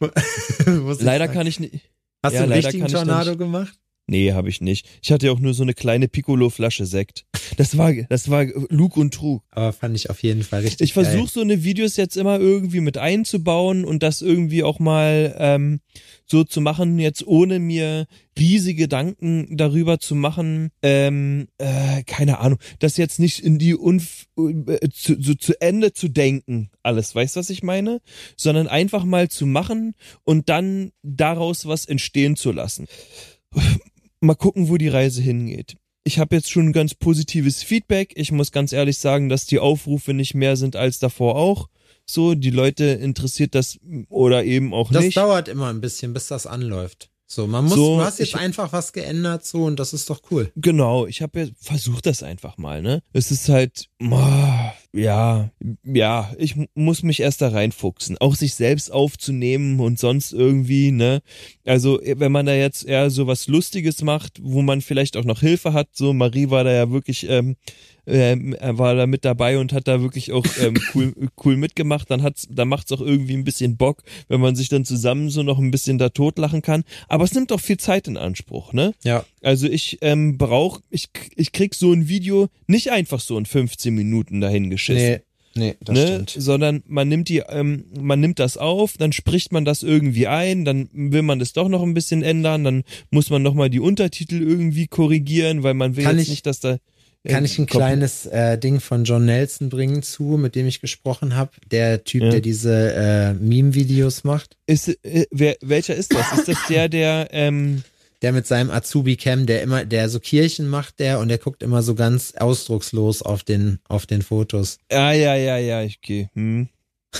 Leider sagen. kann ich nicht. Hast ja, du einen richtigen Tornado gemacht? Nee, habe ich nicht. Ich hatte ja auch nur so eine kleine Piccolo-Flasche Sekt. Das war, das war Lug und Trug. Aber fand ich auf jeden Fall richtig Ich versuche so eine Videos jetzt immer irgendwie mit einzubauen und das irgendwie auch mal ähm, so zu machen, jetzt ohne mir riesige Gedanken darüber zu machen, ähm, äh, keine Ahnung, das jetzt nicht in die Unf äh, zu, so zu Ende zu denken, alles, weißt du, was ich meine? Sondern einfach mal zu machen und dann daraus was entstehen zu lassen. Mal gucken, wo die Reise hingeht. Ich habe jetzt schon ganz positives Feedback. Ich muss ganz ehrlich sagen, dass die Aufrufe nicht mehr sind als davor auch. So, die Leute interessiert das oder eben auch Das nicht. dauert immer ein bisschen, bis das anläuft. So, man muss, So, du hast jetzt ich- einfach was geändert, so, und das ist doch cool. Genau, ich habe ja versucht das einfach mal, ne? Es ist halt, ah, ja, ja, ich mu- muss mich erst da reinfuchsen, auch sich selbst aufzunehmen und sonst irgendwie, ne? Also, wenn man da jetzt eher so was Lustiges macht, wo man vielleicht auch noch Hilfe hat, so Marie war da ja wirklich, ähm, er war da mit dabei und hat da wirklich auch ähm, cool, cool mitgemacht, dann hat's, dann macht's auch irgendwie ein bisschen Bock, wenn man sich dann zusammen so noch ein bisschen da totlachen kann. Aber es nimmt auch viel Zeit in Anspruch, ne? Ja. Also ich ähm, brauch, ich, ich krieg so ein Video nicht einfach so in 15 Minuten dahin geschissen. nee, das ne? Sondern man nimmt die, ähm, man nimmt das auf, dann spricht man das irgendwie ein, dann will man das doch noch ein bisschen ändern, dann muss man nochmal die Untertitel irgendwie korrigieren, weil man will Kann jetzt ich- nicht, dass da Kann ich ein kleines äh, Ding von John Nelson bringen zu, mit dem ich gesprochen habe? Der Typ, Ja. der diese äh, Meme-Videos macht. Ist, äh, wer, welcher ist das? Ist das der, der, ähm, Der mit seinem Azubi Cam, der immer, der so Kirchen macht, der und der guckt immer so ganz ausdruckslos auf den, auf den Fotos. ah, ja, ja, ja, ich okay. Hm.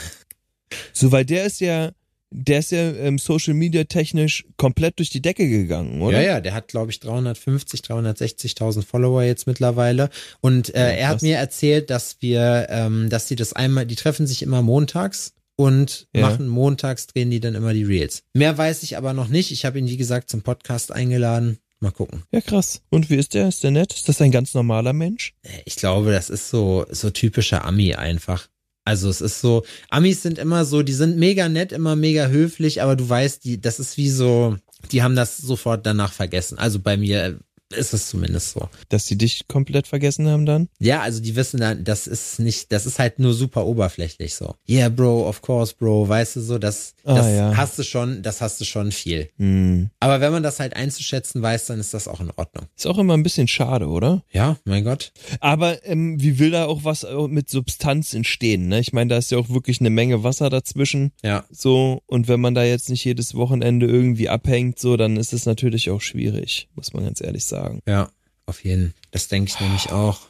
So, weil der ist ja, der ist ja ähm, Social Media technisch komplett durch die Decke gegangen, oder? Ja, ja, der hat, glaube ich, 350, 360.000 Follower jetzt mittlerweile. Und äh, Ja, er hat mir erzählt, dass wir, ähm, dass die das einmal, die treffen sich immer montags und Ja. machen montags, drehen die dann immer die Reels. Mehr weiß ich aber noch nicht. Ich habe ihn, wie gesagt, zum Podcast eingeladen. Mal gucken. Ja, krass. Und wie ist der? Ist der nett? Ist das ein ganz normaler Mensch? Äh, Ich glaube, das ist so, so typischer Ami einfach. Also es ist so, Amis sind immer so, die sind mega nett, immer mega höflich, aber du weißt, die, das ist wie so, die haben das sofort danach vergessen. Also bei mir ist es zumindest so. Dass sie dich komplett vergessen haben dann? Ja, also die wissen dann, das ist nicht, das ist halt nur super oberflächlich so. Yeah, Bro, of course, Bro, weißt du so, das, Ah, das ja. hast du schon, das hast du schon viel. Hm. Aber wenn man das halt einzuschätzen weiß, dann ist das auch in Ordnung. Ist auch immer ein bisschen schade, oder? Ja, mein Gott. Aber ähm, wie will da auch was äh, mit Substanz entstehen? Ne? Ich meine, da ist ja auch wirklich eine Menge Wasser dazwischen. Ja. So, und wenn man da jetzt nicht jedes Wochenende irgendwie abhängt, so, dann ist es natürlich auch schwierig, muss man ganz ehrlich sagen. Ja, auf jeden. Das denke ich nämlich auch.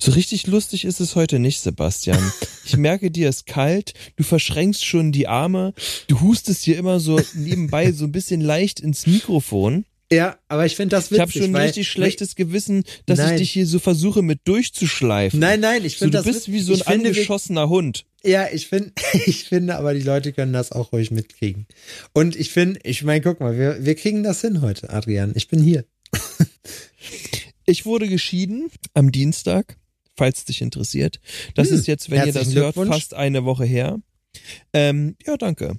So richtig lustig ist es heute nicht, Sebastian. Ich merke, dir ist kalt, du verschränkst schon die Arme, du hustest hier immer so nebenbei so ein bisschen leicht ins Mikrofon. Ja, aber ich finde das witzig. Ich habe schon ein richtig schlechtes Gewissen, dass Nein. ich dich hier so versuche mit durchzuschleifen. Nein, nein, ich So, finde du das bist witzig. wie so ein finde, angeschossener Hund. Ja, ich finde, ich finde, aber die Leute können das auch ruhig mitkriegen. Und ich finde, ich meine, guck mal, wir, wir kriegen das hin heute, Adrian. Ich bin hier. Ich wurde geschieden am Dienstag, falls dich interessiert. Das Hm, ist jetzt, wenn ihr das hört, fast eine Woche her. Ähm, ja, danke.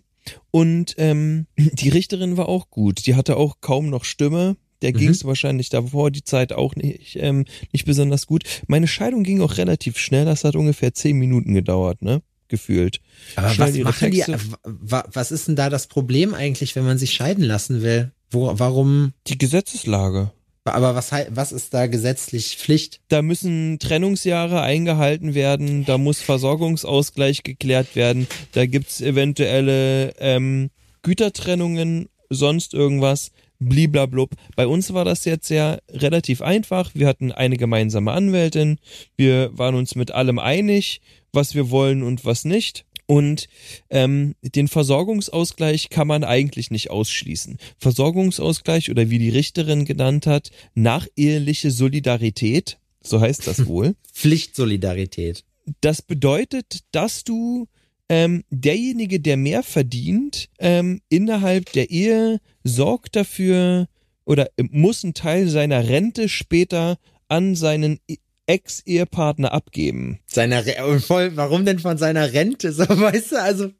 Und ähm, die Richterin war auch gut. Die hatte auch kaum noch Stimme. Der Mhm. ging es wahrscheinlich davor die Zeit auch nicht, ähm, nicht besonders gut. Meine Scheidung ging auch relativ schnell. Das hat ungefähr zehn Minuten gedauert, ne? Gefühlt. Aber Schnell was machen die, Texte. wa- was ist denn da das Problem eigentlich, wenn man sich scheiden lassen will? Wo, warum, Die Gesetzeslage. aber was, was ist da gesetzlich Pflicht? Da müssen Trennungsjahre eingehalten werden, da muss Versorgungsausgleich geklärt werden, da gibt's eventuelle ähm, Gütertrennungen, sonst irgendwas, bliblablub. Bei uns war das jetzt ja relativ einfach. Wir hatten eine gemeinsame Anwältin, wir waren uns mit allem einig, was wir wollen und was nicht. Und ähm, den Versorgungsausgleich kann man eigentlich nicht ausschließen. Versorgungsausgleich oder wie die Richterin genannt hat, nacheheliche Solidarität, so heißt das wohl. Pflichtsolidarität. Das bedeutet, dass du ähm, derjenige, der mehr verdient, ähm, innerhalb der Ehe sorgt dafür oder muss einen Teil seiner Rente später an seinen E- Ex-Ehepartner abgeben. Seiner Re und voll, warum denn von seiner Rente? So, weißt du, also,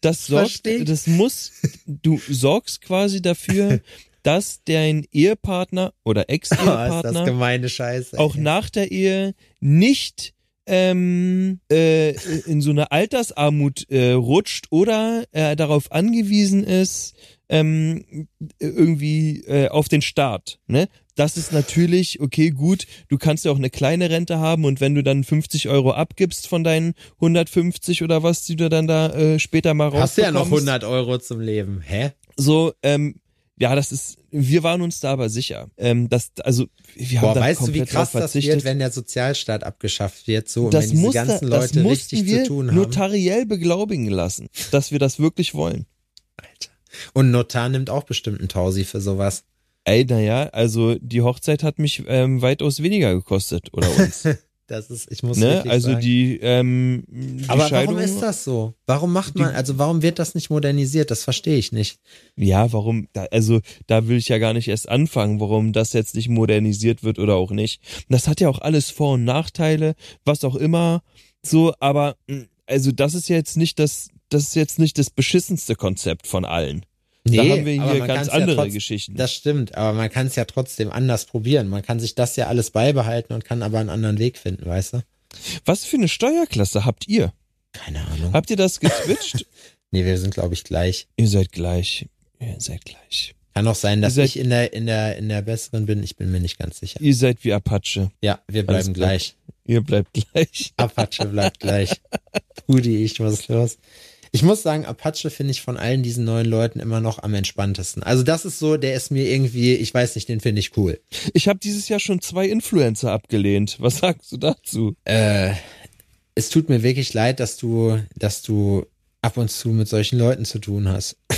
Das sorgt, das muss, du sorgst quasi dafür, dass dein Ehepartner oder oh, Ex-Ehepartner Scheiße. auch ey. nach der Ehe nicht ähm, äh, in so eine Altersarmut äh, rutscht oder äh, darauf angewiesen ist, ähm, irgendwie äh, auf den Staat. Ne? Das ist natürlich, okay, gut, du kannst ja auch eine kleine Rente haben und wenn du dann 50 Euro abgibst von deinen 150 oder was, die du dann da äh, später mal Hast du ja noch rausbekommst, 100 Euro zum Leben. Hä? so, ähm, ja, das ist, wir waren uns da aber sicher. Ähm, dass, also, wir haben Boah, da weißt du, wie krass das wird, wenn der Sozialstaat abgeschafft wird, so, und das wenn diese musste, ganzen das Leute mussten richtig wir zu tun haben. notariell beglaubigen lassen, dass wir das wirklich wollen. Alter. Und Notar nimmt auch bestimmt einen Tausi für sowas. Ey, naja, also die Hochzeit hat mich ähm, weitaus weniger gekostet oder uns. Das ist, ich muss ne? Also sagen. die, ähm, die Aber Scheidung. warum ist das so? Warum macht man, Die- also warum wird das nicht modernisiert? Das verstehe ich nicht. Ja, warum? Da, also da will ich ja gar nicht erst anfangen, warum das jetzt nicht modernisiert wird oder auch nicht. Das hat ja auch alles Vor- und Nachteile, was auch immer. So, aber mh, also das ist jetzt nicht das, das ist jetzt nicht das beschissenste Konzept von allen. Da haben wir hier ganz andere ja Geschichten. Das stimmt, aber man kann es ja trotzdem anders probieren. Man kann sich das ja alles beibehalten und kann aber einen anderen Weg finden, weißt du? Was für eine Steuerklasse habt ihr? Keine Ahnung. Habt ihr das geswitcht? Nee, wir sind, glaube ich, gleich. ihr seid gleich. Ihr seid gleich. Kann auch sein, dass ich in der, in der, in der besseren bin. Ich bin mir nicht ganz sicher. Ihr seid wie Apache. Ja, wir bleiben gleich. Ihr bleibt gleich. Apache bleibt gleich. Pudi, ich, was ist los? Ich muss sagen, Apache finde ich von allen diesen neuen Leuten immer noch am entspanntesten. Also das ist so, der ist mir irgendwie, ich weiß nicht, den finde ich cool. Ich habe dieses Jahr schon zwei Influencer abgelehnt. Was sagst du dazu? Äh, es tut mir wirklich leid, dass du, dass du ab und zu mit solchen Leuten zu tun hast.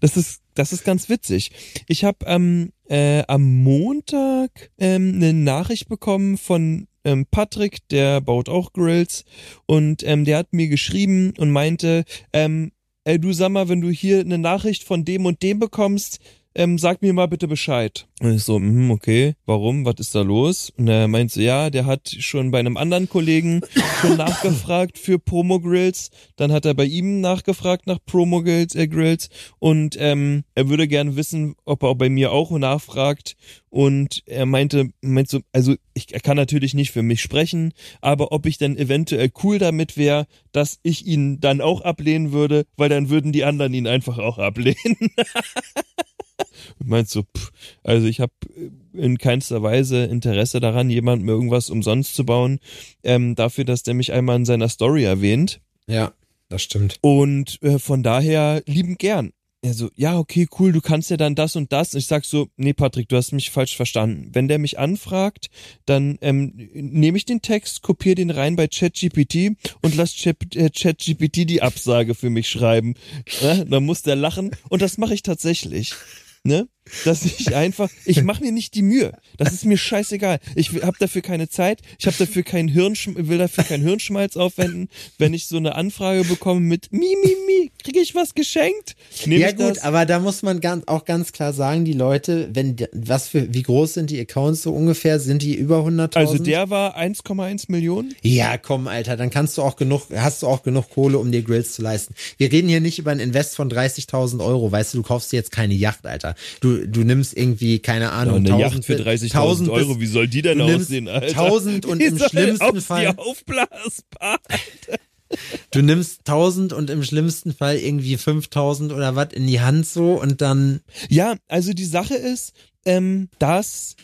Das ist, das ist ganz witzig. Ich habe ähm, äh, am Montag ähm, eine Nachricht bekommen von ähm, Patrick, der baut auch Grills und ähm, der hat mir geschrieben und meinte, ähm, ey, du sag mal, wenn du hier eine Nachricht von dem und dem bekommst, ähm, sag mir mal bitte Bescheid. Und ich so, mhm, okay, warum, was ist da los? Und er meinte so, ja, der hat schon bei einem anderen Kollegen schon nachgefragt für Promo-Grills, dann hat er bei ihm nachgefragt nach Promo-Grills äh, Grills und ähm, er würde gern wissen, ob er auch bei mir auch nachfragt und er meinte, meinte so, also ich er kann natürlich nicht für mich sprechen, aber ob ich dann eventuell cool damit wäre, dass ich ihn dann auch ablehnen würde, weil dann würden die anderen ihn einfach auch ablehnen. Und meinst so, pff, also ich habe in keinster Weise Interesse daran, jemandem irgendwas umsonst zu bauen, ähm, dafür, dass der mich einmal in seiner Story erwähnt. Ja, das stimmt. Und äh, von daher liebend gern. Er so, ja, okay, cool, du kannst ja dann das und das. Und ich sag so, nee, Patrick, du hast mich falsch verstanden. Wenn der mich anfragt, dann ähm, nehme ich den Text, kopiere den rein bei ChatGPT und lass Chat- äh, ChatGPT die Absage für mich schreiben. Ja, dann muss der lachen. Und das mache ich tatsächlich. Ne? Dass ich einfach, ich mache mir nicht die Mühe. Das ist mir scheißegal. Ich habe dafür keine Zeit. Ich habe dafür keinen Hirnschm will dafür keinen Hirnschmalz aufwenden. Wenn ich so eine Anfrage bekomme mit Mi Mi Mi, kriege ich was geschenkt? Nehm ja gut, das? aber da muss man ganz, auch ganz klar sagen, die Leute, wenn was für wie groß sind die Accounts so ungefähr? Sind die über 100.000? Also der war 1,1 Millionen. Ja, komm, Alter, dann kannst du auch genug, hast du auch genug Kohle, um dir Grills zu leisten. Wir reden hier nicht über ein Invest von 30.000 Euro, weißt du, du kaufst dir jetzt keine Yacht, Alter. Du, du nimmst irgendwie, keine Ahnung, eine 1000 Yacht für bis- 30.000 1000 Euro, bis- wie soll die denn aussehen, Alter? 1000 und Die im schlimmsten auf Fall- Die aufblasbar. Du nimmst 1000 und im schlimmsten Fall irgendwie 5000 oder was in die Hand so und dann, Ja, also die Sache ist, ähm, dass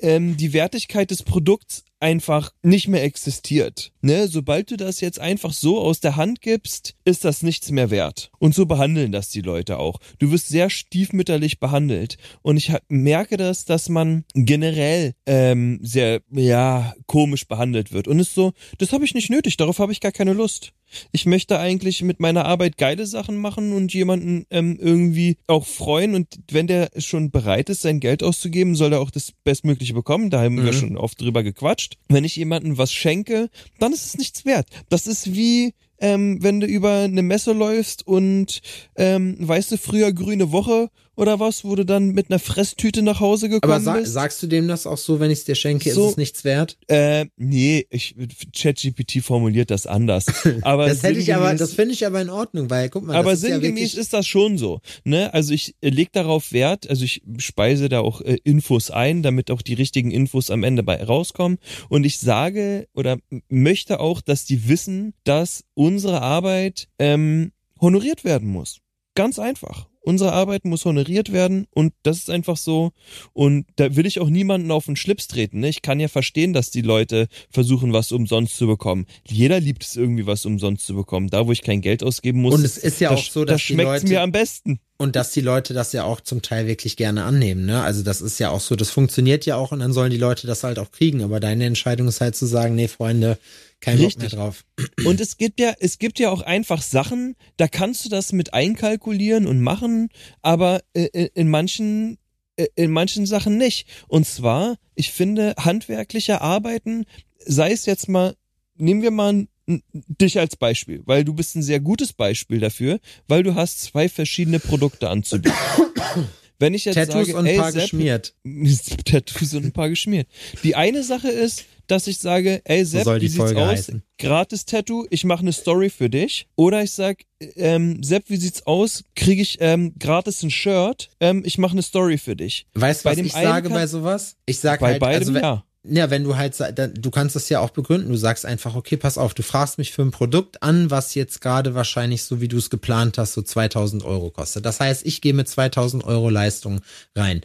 ähm, die Wertigkeit des Produkts einfach nicht mehr existiert. Ne? Sobald du das jetzt einfach so aus der Hand gibst, ist das nichts mehr wert. Und so behandeln das die Leute auch. Du wirst sehr stiefmütterlich behandelt. Und ich merke das, dass man generell ähm, sehr, ja, komisch behandelt wird. Und ist so, das habe ich nicht nötig, darauf habe ich gar keine Lust. Ich möchte eigentlich mit meiner Arbeit geile Sachen machen und jemanden ähm, irgendwie auch freuen. Und wenn der schon bereit ist, sein Geld auszugeben, soll er auch das Bestmögliche bekommen. Da haben wir Mhm. schon oft drüber gequatscht. Wenn ich jemandem was schenke, dann ist es nichts wert. Das ist wie ähm, wenn du über eine Messe läufst und ähm, weißt du, früher grüne Woche oder was, wo du dann mit einer Fresstüte nach Hause gekommen aber sa bist. sagst du dem das auch so, wenn ich es dir schenke, So- ist es nichts wert? Äh, nee, ich, ChatGPT formuliert das anders. Aber Das hätte ich aber, das finde ich aber in Ordnung, weil guck mal, aber das ist ja sinngemäß wirklich, ist das schon so. Ne? Also ich äh, leg darauf Wert, also ich speise da auch äh, Infos ein, damit auch die richtigen Infos am Ende bei rauskommen. Und ich sage oder möchte auch, dass die wissen, dass unsere Arbeit ähm, honoriert werden muss. Ganz einfach. Unsere Arbeit muss honoriert werden und das ist einfach so. Und da will ich auch niemanden auf den Schlips treten. Ne? Ich kann ja verstehen, dass die Leute versuchen, was umsonst zu bekommen. Jeder liebt es irgendwie, was umsonst zu bekommen. Da, wo ich kein Geld ausgeben muss, Und es ist ja da, auch so, da dass die schmeckt's Leute- mir am besten. und dass die Leute das ja auch zum Teil wirklich gerne annehmen, ne? Also das ist ja auch so, das funktioniert ja auch und dann sollen die Leute das halt auch kriegen, aber deine Entscheidung ist halt zu sagen, nee, Freunde, kein Bock mehr drauf. Und es gibt ja, es gibt ja auch einfach Sachen, da kannst du das mit einkalkulieren und machen, aber äh, äh, in manchen äh, in manchen Sachen nicht. Und zwar, ich finde, handwerkliche Arbeiten, sei es jetzt mal, nehmen wir mal dich als Beispiel, weil du bist ein sehr gutes Beispiel dafür, weil du hast zwei verschiedene Produkte anzubieten. Wenn ich jetzt Tattoos sage, und ein ey, paar Sepp, geschmiert. Tattoos und ein paar geschmiert. Die eine Sache ist, dass ich sage, ey Sepp, soll wie sieht's Folge aus? heißen. Gratis Tattoo, ich mache eine Story für dich. Oder ich sag, ähm, Sepp, wie sieht's aus? Kriege ich ähm, gratis ein Shirt? Ähm, ich mache eine Story für dich. Weißt du, was dem ich sage kann- bei sowas? Ich sag Bei halt, beidem also wenn, ja. ja, wenn du halt, du kannst das ja auch begründen. Du sagst einfach, okay, pass auf, du fragst mich für ein Produkt an, was jetzt gerade wahrscheinlich so wie du es geplant hast, so 2000 Euro kostet. Das heißt, ich gehe mit 2000 Euro Leistung rein.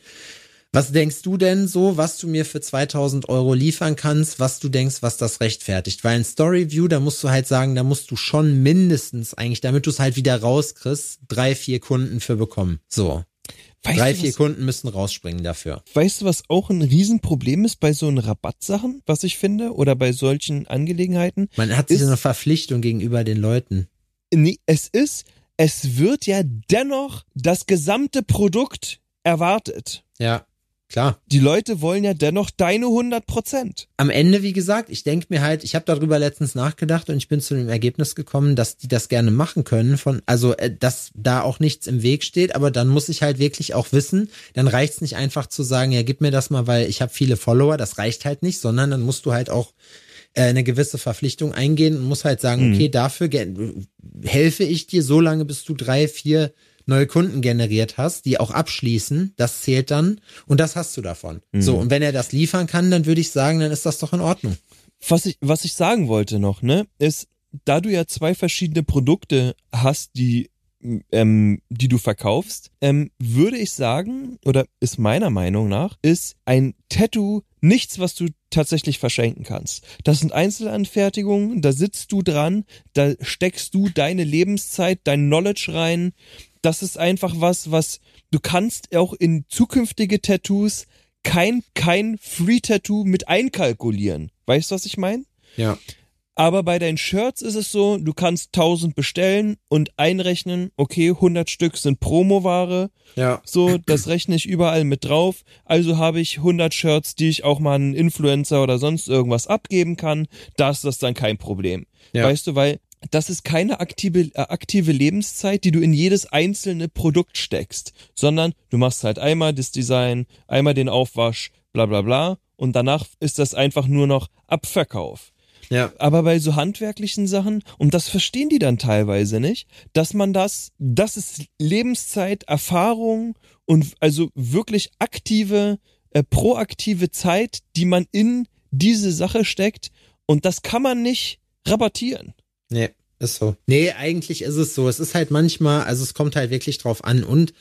Was denkst du denn so, was du mir für 2000 Euro liefern kannst, was du denkst, was das rechtfertigt? Weil ein Storyview, da musst du halt sagen, da musst du schon mindestens eigentlich, damit du es halt wieder rauskriegst, drei, vier Kunden für bekommen. So. Weißt drei, du, vier was, Kunden müssen rausspringen dafür. weißt du, was auch ein Riesenproblem ist bei so einen Rabattsachen, was ich finde, oder bei solchen Angelegenheiten? Man hat sich Ist- eine Verpflichtung gegenüber den Leuten. Nee, es ist, es wird ja dennoch das gesamte Produkt erwartet. Ja, klar. Die Leute wollen ja dennoch deine 100 Prozent. Am Ende, wie gesagt, ich denke mir halt, ich habe darüber letztens nachgedacht und ich bin zu dem Ergebnis gekommen, dass die das gerne machen können, von, also äh, dass da auch nichts im Weg steht, aber dann muss ich halt wirklich auch wissen, dann reicht's nicht einfach zu sagen, ja, gib mir das mal, weil ich habe viele Follower, das reicht halt nicht, sondern dann musst du halt auch äh, eine gewisse Verpflichtung eingehen und musst halt sagen, okay, dafür helfe ich dir so lange, bis du drei, vier neue Kunden generiert hast, die auch abschließen, das zählt dann und das hast du davon. So, und wenn er das liefern kann, dann würde ich sagen, dann ist das doch in Ordnung. Was ich, was ich sagen wollte noch, ne, ist, da du ja zwei verschiedene Produkte hast, die, ähm, die du verkaufst, ähm, würde ich sagen, oder ist meiner Meinung nach, ist ein Tattoo nichts, was du tatsächlich verschenken kannst. Das sind Einzelanfertigungen, da sitzt du dran, da steckst du deine Lebenszeit, dein Knowledge rein. Das ist einfach was, was du kannst auch in zukünftige Tattoos kein, kein Free-Tattoo mit einkalkulieren. Weißt du, was ich meine? Ja. Aber bei deinen Shirts ist es so, du kannst 1000 bestellen und einrechnen, okay, 100 Stück sind Promoware, Ja. so, das rechne ich überall mit drauf. Also habe ich 100 Shirts, die ich auch mal einen Influencer oder sonst irgendwas abgeben kann. Da ist das dann kein Problem. Ja. Weißt du, weil das ist keine aktive, äh, aktive Lebenszeit, die du in jedes einzelne Produkt steckst, sondern du machst halt einmal das Design, einmal den Aufwasch, bla bla bla und danach ist das einfach nur noch Abverkauf. Ja. Aber bei so handwerklichen Sachen, und das verstehen die dann teilweise nicht, dass man das, das ist Lebenszeit, Erfahrung und also wirklich aktive, äh, proaktive Zeit, die man in diese Sache steckt. Und das kann man nicht rabattieren. Nee, ist so. Nee, eigentlich ist es so. Es ist halt manchmal, also es kommt halt wirklich drauf an und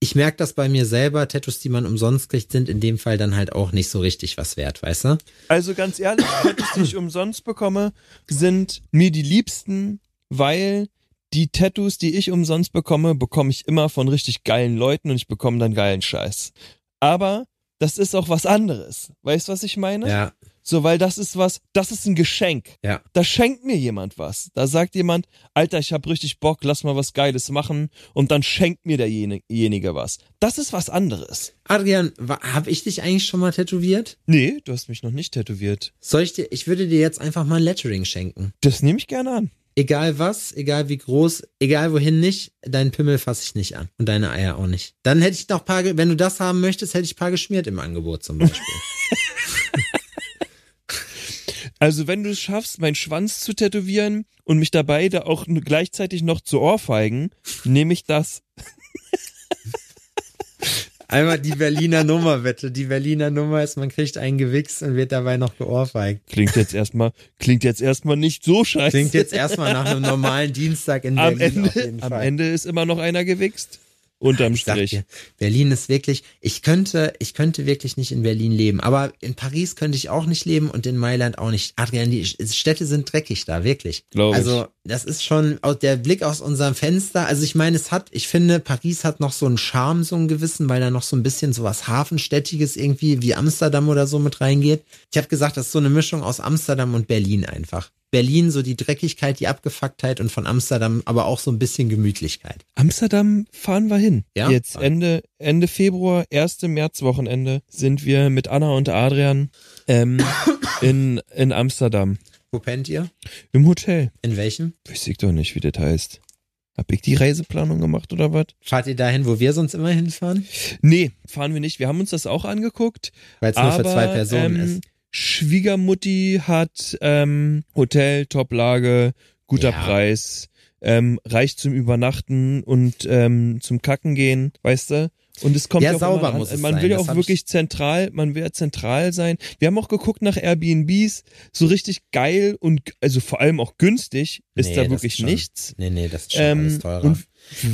ich merke das bei mir selber, Tattoos, die man umsonst kriegt, sind in dem Fall dann halt auch nicht so richtig was wert, weißt du? Also ganz ehrlich, Tattoos, die ich umsonst bekomme, sind mir die liebsten, weil die Tattoos, die ich umsonst bekomme, bekomme ich immer von richtig geilen Leuten und ich bekomme dann geilen Scheiß. Aber das ist auch was anderes. Weißt du, was ich meine? Ja, So, weil das ist was, das ist ein Geschenk. ja. Da schenkt mir jemand was. Da sagt jemand, Alter, ich hab richtig Bock, lass mal was Geiles machen und dann schenkt mir derjenige was. Das ist was anderes. Adrian, hab ich dich eigentlich schon mal tätowiert? Nee, du hast mich noch nicht tätowiert. Soll ich dir, ich würde dir jetzt einfach mal ein Lettering schenken. Das nehme ich gerne an. Egal was, egal wie groß, egal wohin nicht, deinen Pimmel fasse ich nicht an. Und deine Eier auch nicht. Dann hätte ich noch paar, wenn du das haben möchtest, hätte ich paar geschmiert im Angebot zum Beispiel. Also wenn du es schaffst, meinen Schwanz zu tätowieren und mich dabei da auch gleichzeitig noch zu ohrfeigen, nehme ich das. Einmal die Berliner Nummer, bitte. Die Berliner Nummer ist, man kriegt einen gewichst und wird dabei noch geohrfeigt. Klingt jetzt erstmal, klingt jetzt erstmal nicht so scheiße. Klingt jetzt erstmal nach einem normalen Dienstag in am Berlin auf Ende, am. Ende ist immer noch einer gewichst. Unterm Strich. dir, Berlin ist wirklich, ich könnte, ich könnte wirklich nicht in Berlin leben, aber in Paris könnte ich auch nicht leben und in Mailand auch nicht. Adrian, die Städte sind dreckig da, wirklich. Glaub ich. Also, das ist schon der Blick aus unserem Fenster. Also, ich meine, es hat, ich finde, Paris hat noch so einen Charme, so einen gewissen, weil da noch so ein bisschen so was Hafenstädtiges irgendwie wie Amsterdam oder so mit reingeht. Ich habe gesagt, das ist so eine Mischung aus Amsterdam und Berlin einfach. Berlin so die Dreckigkeit, die Abgefucktheit und von Amsterdam aber auch so ein bisschen Gemütlichkeit. Amsterdam fahren wir hin. Ja? Jetzt Ende, Ende Februar, erste Märzwochenende sind wir mit Anna und Adrian ähm, in, in Amsterdam. Wo pennt ihr? Im Hotel. In welchem? Weiß ich doch nicht, wie das heißt. Hab ich die Reiseplanung gemacht oder was? Fahrt ihr dahin, wo wir sonst immer hinfahren? Nee, fahren wir nicht. Wir haben uns das auch angeguckt. Weil es nur für zwei Personen ähm, ist. Schwiegermutti hat ähm, Hotel, Top-Lage, guter Ja. Preis, ähm, reicht zum Übernachten und ähm, zum Kacken gehen, weißt du? Und es kommt Ja, ja, auch sauber muss an. es Man will ja auch wirklich zentral, man will ja zentral sein. Wir haben auch geguckt nach Airbnbs, so richtig geil und also vor allem auch günstig ist Nee, da wirklich nichts. Nee, nee, das ist schon Ähm, teurer. und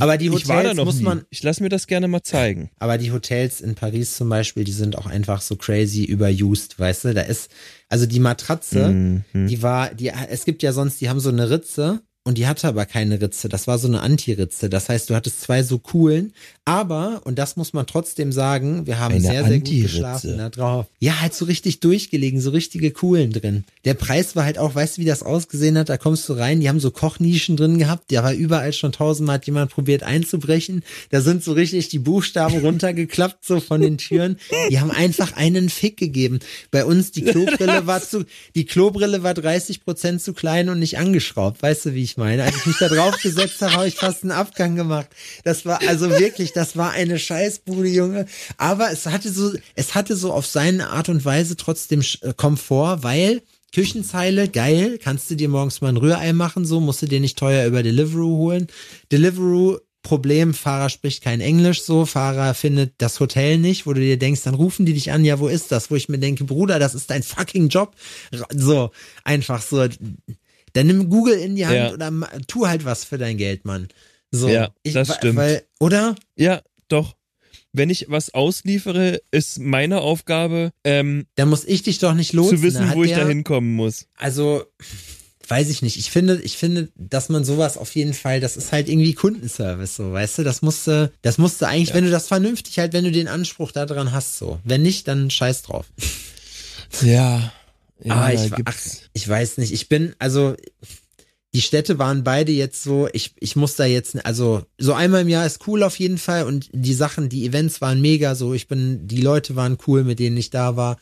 aber die Hotels muss nie. man, Ich lasse mir das gerne mal zeigen. aber die Hotels in Paris zum Beispiel, die sind auch einfach so crazy überused, weißt du? Da ist, also die Matratze, Mhm. die war, die, es gibt ja sonst, die haben so eine Ritze und die hatte aber keine Ritze. Das war so eine Anti-Ritze. Das heißt, du hattest zwei so coolen, aber, und das muss man trotzdem sagen, wir haben Eine sehr, sehr gut geschlafen da drauf. Ja, halt so richtig durchgelegen, so richtige coolen drin. Der Preis war halt auch, weißt du, wie das ausgesehen hat? Da kommst du rein, die haben so Kochnischen drin gehabt, da war überall schon tausendmal hat jemand probiert einzubrechen. Da sind so richtig die Buchstaben runtergeklappt, so von den Türen. Die haben einfach einen Fick gegeben. Bei uns, die Klobrille war zu, die Klobrille war 30 Prozent zu klein und nicht angeschraubt. Weißt du, wie ich meine? Als ich mich da drauf gesetzt habe, habe ich fast einen Abgang gemacht. Das war also wirklich, das war eine Scheißbude, Junge. Aber es hatte so, es hatte so auf seine Art und Weise trotzdem äh, Komfort, weil Küchenzeile, geil, kannst du dir morgens mal ein Rührei machen, so, musst du dir nicht teuer über Deliveroo holen. Deliveroo, Problem, Fahrer spricht kein Englisch, so, Fahrer findet das Hotel nicht, wo du dir denkst, dann rufen die dich an, ja, wo ist das? Wo ich mir denke, Bruder, das ist dein fucking Job. So, einfach so. Dann nimm Google in die Hand Ja. oder tu halt was für dein Geld, Mann. So, Ja, ich, das stimmt. Weil, oder? Ja, doch. Wenn ich was ausliefere, ist meine Aufgabe, ähm, Dann muss ich dich doch nicht lotsen. zu wissen, wo ich der- da hinkommen muss. Also, weiß ich nicht. Ich finde, ich finde, dass man sowas auf jeden Fall, das ist halt irgendwie Kundenservice, so, weißt du? Das musste, das musste eigentlich, wenn du das vernünftig halt, wenn du den Anspruch daran hast, so. Wenn nicht, dann scheiß drauf. Ja. Ja da ich, ach, ich weiß nicht. Ich bin, also, die Städte waren beide jetzt so, ich, ich muss da jetzt, also, so einmal im Jahr ist cool auf jeden Fall und die Sachen, die Events waren mega, so, ich bin, die Leute waren cool, mit denen ich da war.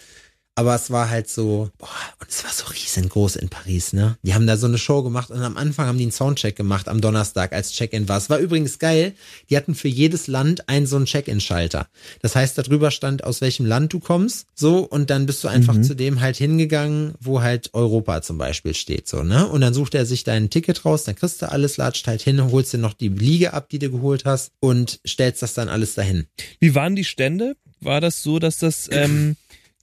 Aber es war halt so, boah, und es war so riesengroß in Paris, ne? Die haben da so eine Show gemacht und am Anfang haben die einen Soundcheck gemacht am Donnerstag, als Check-in war. Es war übrigens geil. Die hatten für jedes Land einen so einen Check-in-Schalter. Das heißt, da drüber stand, aus welchem Land du kommst, so, und dann bist du einfach zu dem halt hingegangen, wo halt Europa zum Beispiel steht, so, ne? Und dann sucht er sich dein Ticket raus, dann kriegst du alles, latscht halt hin, holst dir noch die Liege ab, die du geholt hast und stellst das dann alles dahin. Wie waren die Stände? War das so, dass das ähm,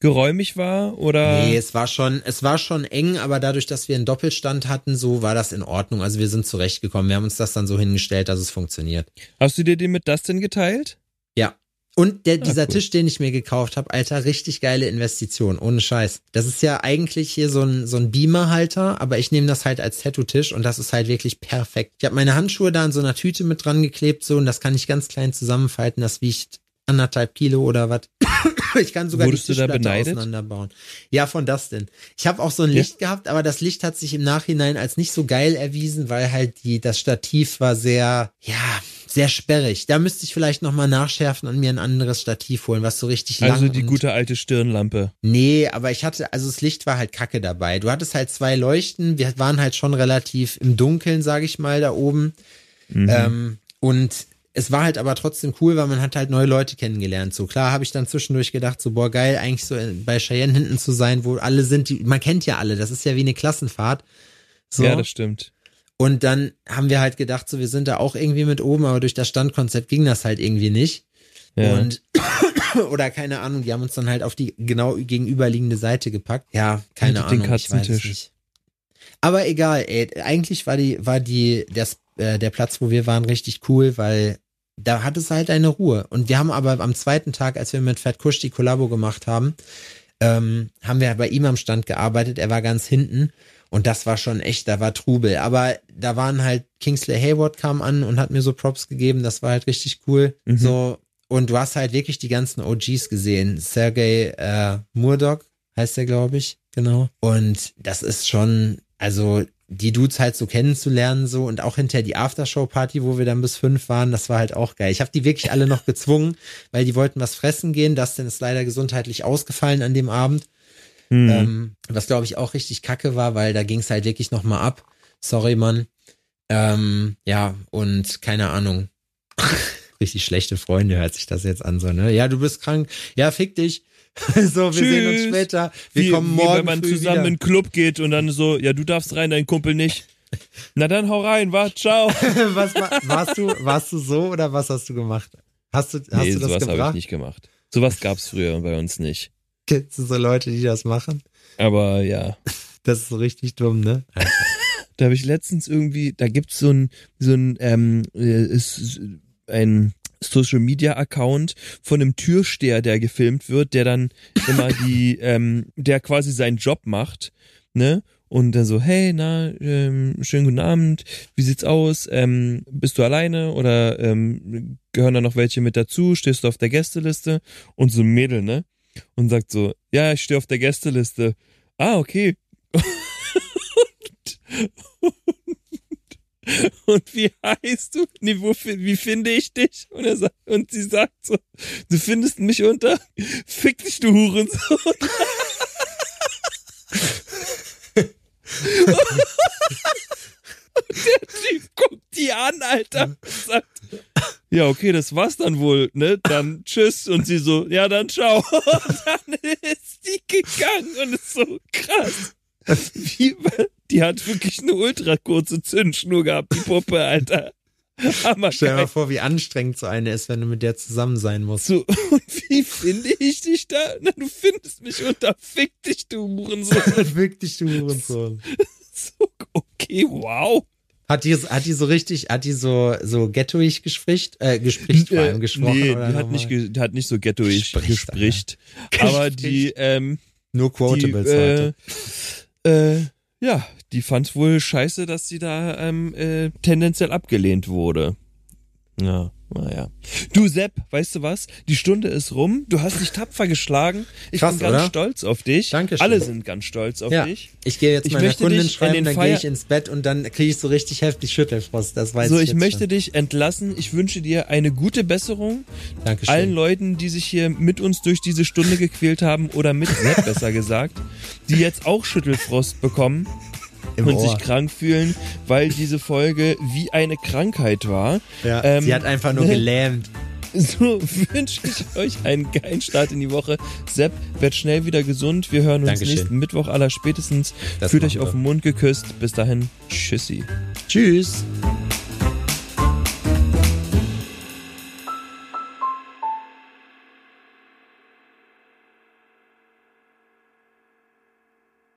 geräumig war oder? Nee, es war schon, es war schon eng, aber dadurch, dass wir einen Doppelstand hatten, so war das in Ordnung. Also wir sind zurechtgekommen. Wir haben uns das dann so hingestellt, dass es funktioniert. Hast du dir den mit Dustin geteilt? Ja. Und der, dieser cool. Tisch, den ich mir gekauft habe, Alter, richtig geile Investition, ohne Scheiß. Das ist ja eigentlich hier so ein, so ein Beamer-Halter, aber ich nehme das halt als Tattoo-Tisch und das ist halt wirklich perfekt. Ich habe meine Handschuhe da in so einer Tüte mit dran geklebt, so, und das kann ich ganz klein zusammenfalten. Das wiegt anderthalb Kilo oder was. Ich kann sogar Wurdest die Tischplatte auseinanderbauen. Ja, von Dustin. Ich habe auch so ein Ja. Licht gehabt, aber das Licht hat sich im Nachhinein als nicht so geil erwiesen, weil halt die das Stativ war sehr, ja, sehr sperrig. Da müsste ich vielleicht noch mal nachschärfen und mir ein anderes Stativ holen, was so richtig lang Also die gute alte Stirnlampe. Nee, aber ich hatte, also das Licht war halt kacke dabei. Du hattest halt zwei Leuchten, wir waren halt schon relativ im Dunkeln, sage ich mal, da oben. Ähm, und es war halt aber trotzdem cool, weil man hat halt neue Leute kennengelernt. So klar habe ich dann zwischendurch gedacht, so boah geil, eigentlich so bei Cheyenne hinten zu sein, wo alle sind, die, man kennt ja alle, das ist ja wie eine Klassenfahrt. So. Ja, das stimmt. Und dann haben wir halt gedacht, so wir sind da auch irgendwie mit oben, aber durch das Standkonzept ging das halt irgendwie nicht. Ja. Und oder keine Ahnung, die haben uns dann halt auf die genau gegenüberliegende Seite gepackt. Ja, keine Mit den Ahnung, ich weiß Katzentisch. nicht. Aber egal, ey, eigentlich war die war die das, äh, der Platz, wo wir waren, richtig cool, weil da hat es halt eine Ruhe. Und wir haben aber am zweiten Tag, als wir mit Fat Kush die Kollabo gemacht haben, ähm, haben wir bei ihm am Stand gearbeitet. Er war ganz hinten und das war schon echt, da war Trubel. Aber da waren halt Kingsley Hayward kam an und hat mir so Props gegeben. Das war halt richtig cool. Mhm. So und du hast halt wirklich die ganzen OGs gesehen. Sergey äh, Murdoch heißt der, glaube ich, genau. Und das ist schon, also die Dudes halt so kennenzulernen so und auch hinterher die Aftershow-Party, wo wir dann bis fünf waren, das war halt auch geil. Ich habe die wirklich alle noch gezwungen, weil die wollten was fressen gehen. Dustin ist leider gesundheitlich ausgefallen an dem Abend. Hm. Ähm, was glaube ich auch richtig kacke war, weil da ging es halt wirklich noch mal ab. Sorry, Mann. Ähm, ja, und keine Ahnung. richtig schlechte Freunde hört sich das jetzt an, so, ne? Ja, du bist krank. Ja, fick dich. so, wir sehen uns Tschüss. später. Wir wie, kommen wie morgen wenn man zusammen wieder. in den Club geht und dann so, ja, du darfst rein, dein Kumpel nicht. Na dann hau rein, wa, ciao. was war, warst du, warst du so oder was hast du gemacht? Hast du, hast nee, du das sowas habe ich nicht gemacht. Sowas gab's früher bei uns nicht. Kennst du so Leute, die das machen? Aber ja, Das ist so richtig dumm, ne? da habe ich letztens irgendwie, da gibt's so ein, so ein, ähm, äh, ist ein Social Media Account von einem Türsteher, der gefilmt wird, der dann immer die, ähm, der quasi seinen Job macht, ne? Und dann so, hey, na, ähm, schönen guten Abend, wie sieht's aus? Ähm, bist du alleine oder ähm, gehören da noch welche mit dazu? Stehst du auf der Gästeliste? Und so ein Mädel, ne? Und sagt so, ja, ich stehe auf der Gästeliste. Ah, okay. und, und wie heißt du? Nee, wo, wie finde ich dich? Und, er sagt, und sie sagt so, du findest mich unter, fick dich, du Hurensohn. und der Typ guckt die an, Alter, und sagt, ja, okay, das war's dann wohl, ne? Dann tschüss. Und sie so, ja, dann ciao. Und dann ist die gegangen und ist so krass. Wie, die hat wirklich eine ultra kurze Zündschnur gehabt, die Puppe, Alter. Hammer Stell dir mal vor, wie anstrengend so eine ist, wenn du mit der zusammen sein musst. So, und wie finde ich dich da? Na, du findest mich unter Fick dich, du Hurensohn. Wirklich, du Hurensohn. So, okay, wow. Hat die, hat die so richtig, hat die so, so ghettoig gespricht, äh, gespricht vor allem gesprochen? nee, die hat nicht, ge- hat nicht so ghettoig Spricht, gespricht. Aber die, ähm, Nur Quotables die, heute. äh, äh, ja, die fand wohl scheiße, dass sie da ähm, äh, tendenziell abgelehnt wurde. Ja, naja. Du Sepp, weißt du was? Die Stunde ist rum. Du hast dich tapfer geschlagen. Ich Krass, bin ganz oder? stolz auf dich. Dankeschön. Alle sind ganz stolz auf Ja, dich. ich gehe jetzt Ich meiner Kundin schreiben, dann Feier- gehe ich ins Bett und dann kriege ich so richtig heftig Schüttelfrost. Das weiß So, ich ich jetzt möchte schon. dich entlassen. Ich wünsche dir eine gute Besserung. Dankeschön. Allen Leuten, die sich hier mit uns durch diese Stunde gequält haben oder mit Sepp besser gesagt, die jetzt auch Schüttelfrost bekommen Im und Ohr. sich krank fühlen, weil diese Folge wie eine Krankheit war. Ja, Ähm, sie hat einfach nur ne? gelähmt. So wünsche ich euch einen geilen Start in die Woche. Sepp, werd schnell wieder gesund. Wir hören uns Dankeschön. nächsten Mittwoch aller spätestens. Das Fühlt euch auf wir. den Mund geküsst. Bis dahin, tschüssi. Tschüss.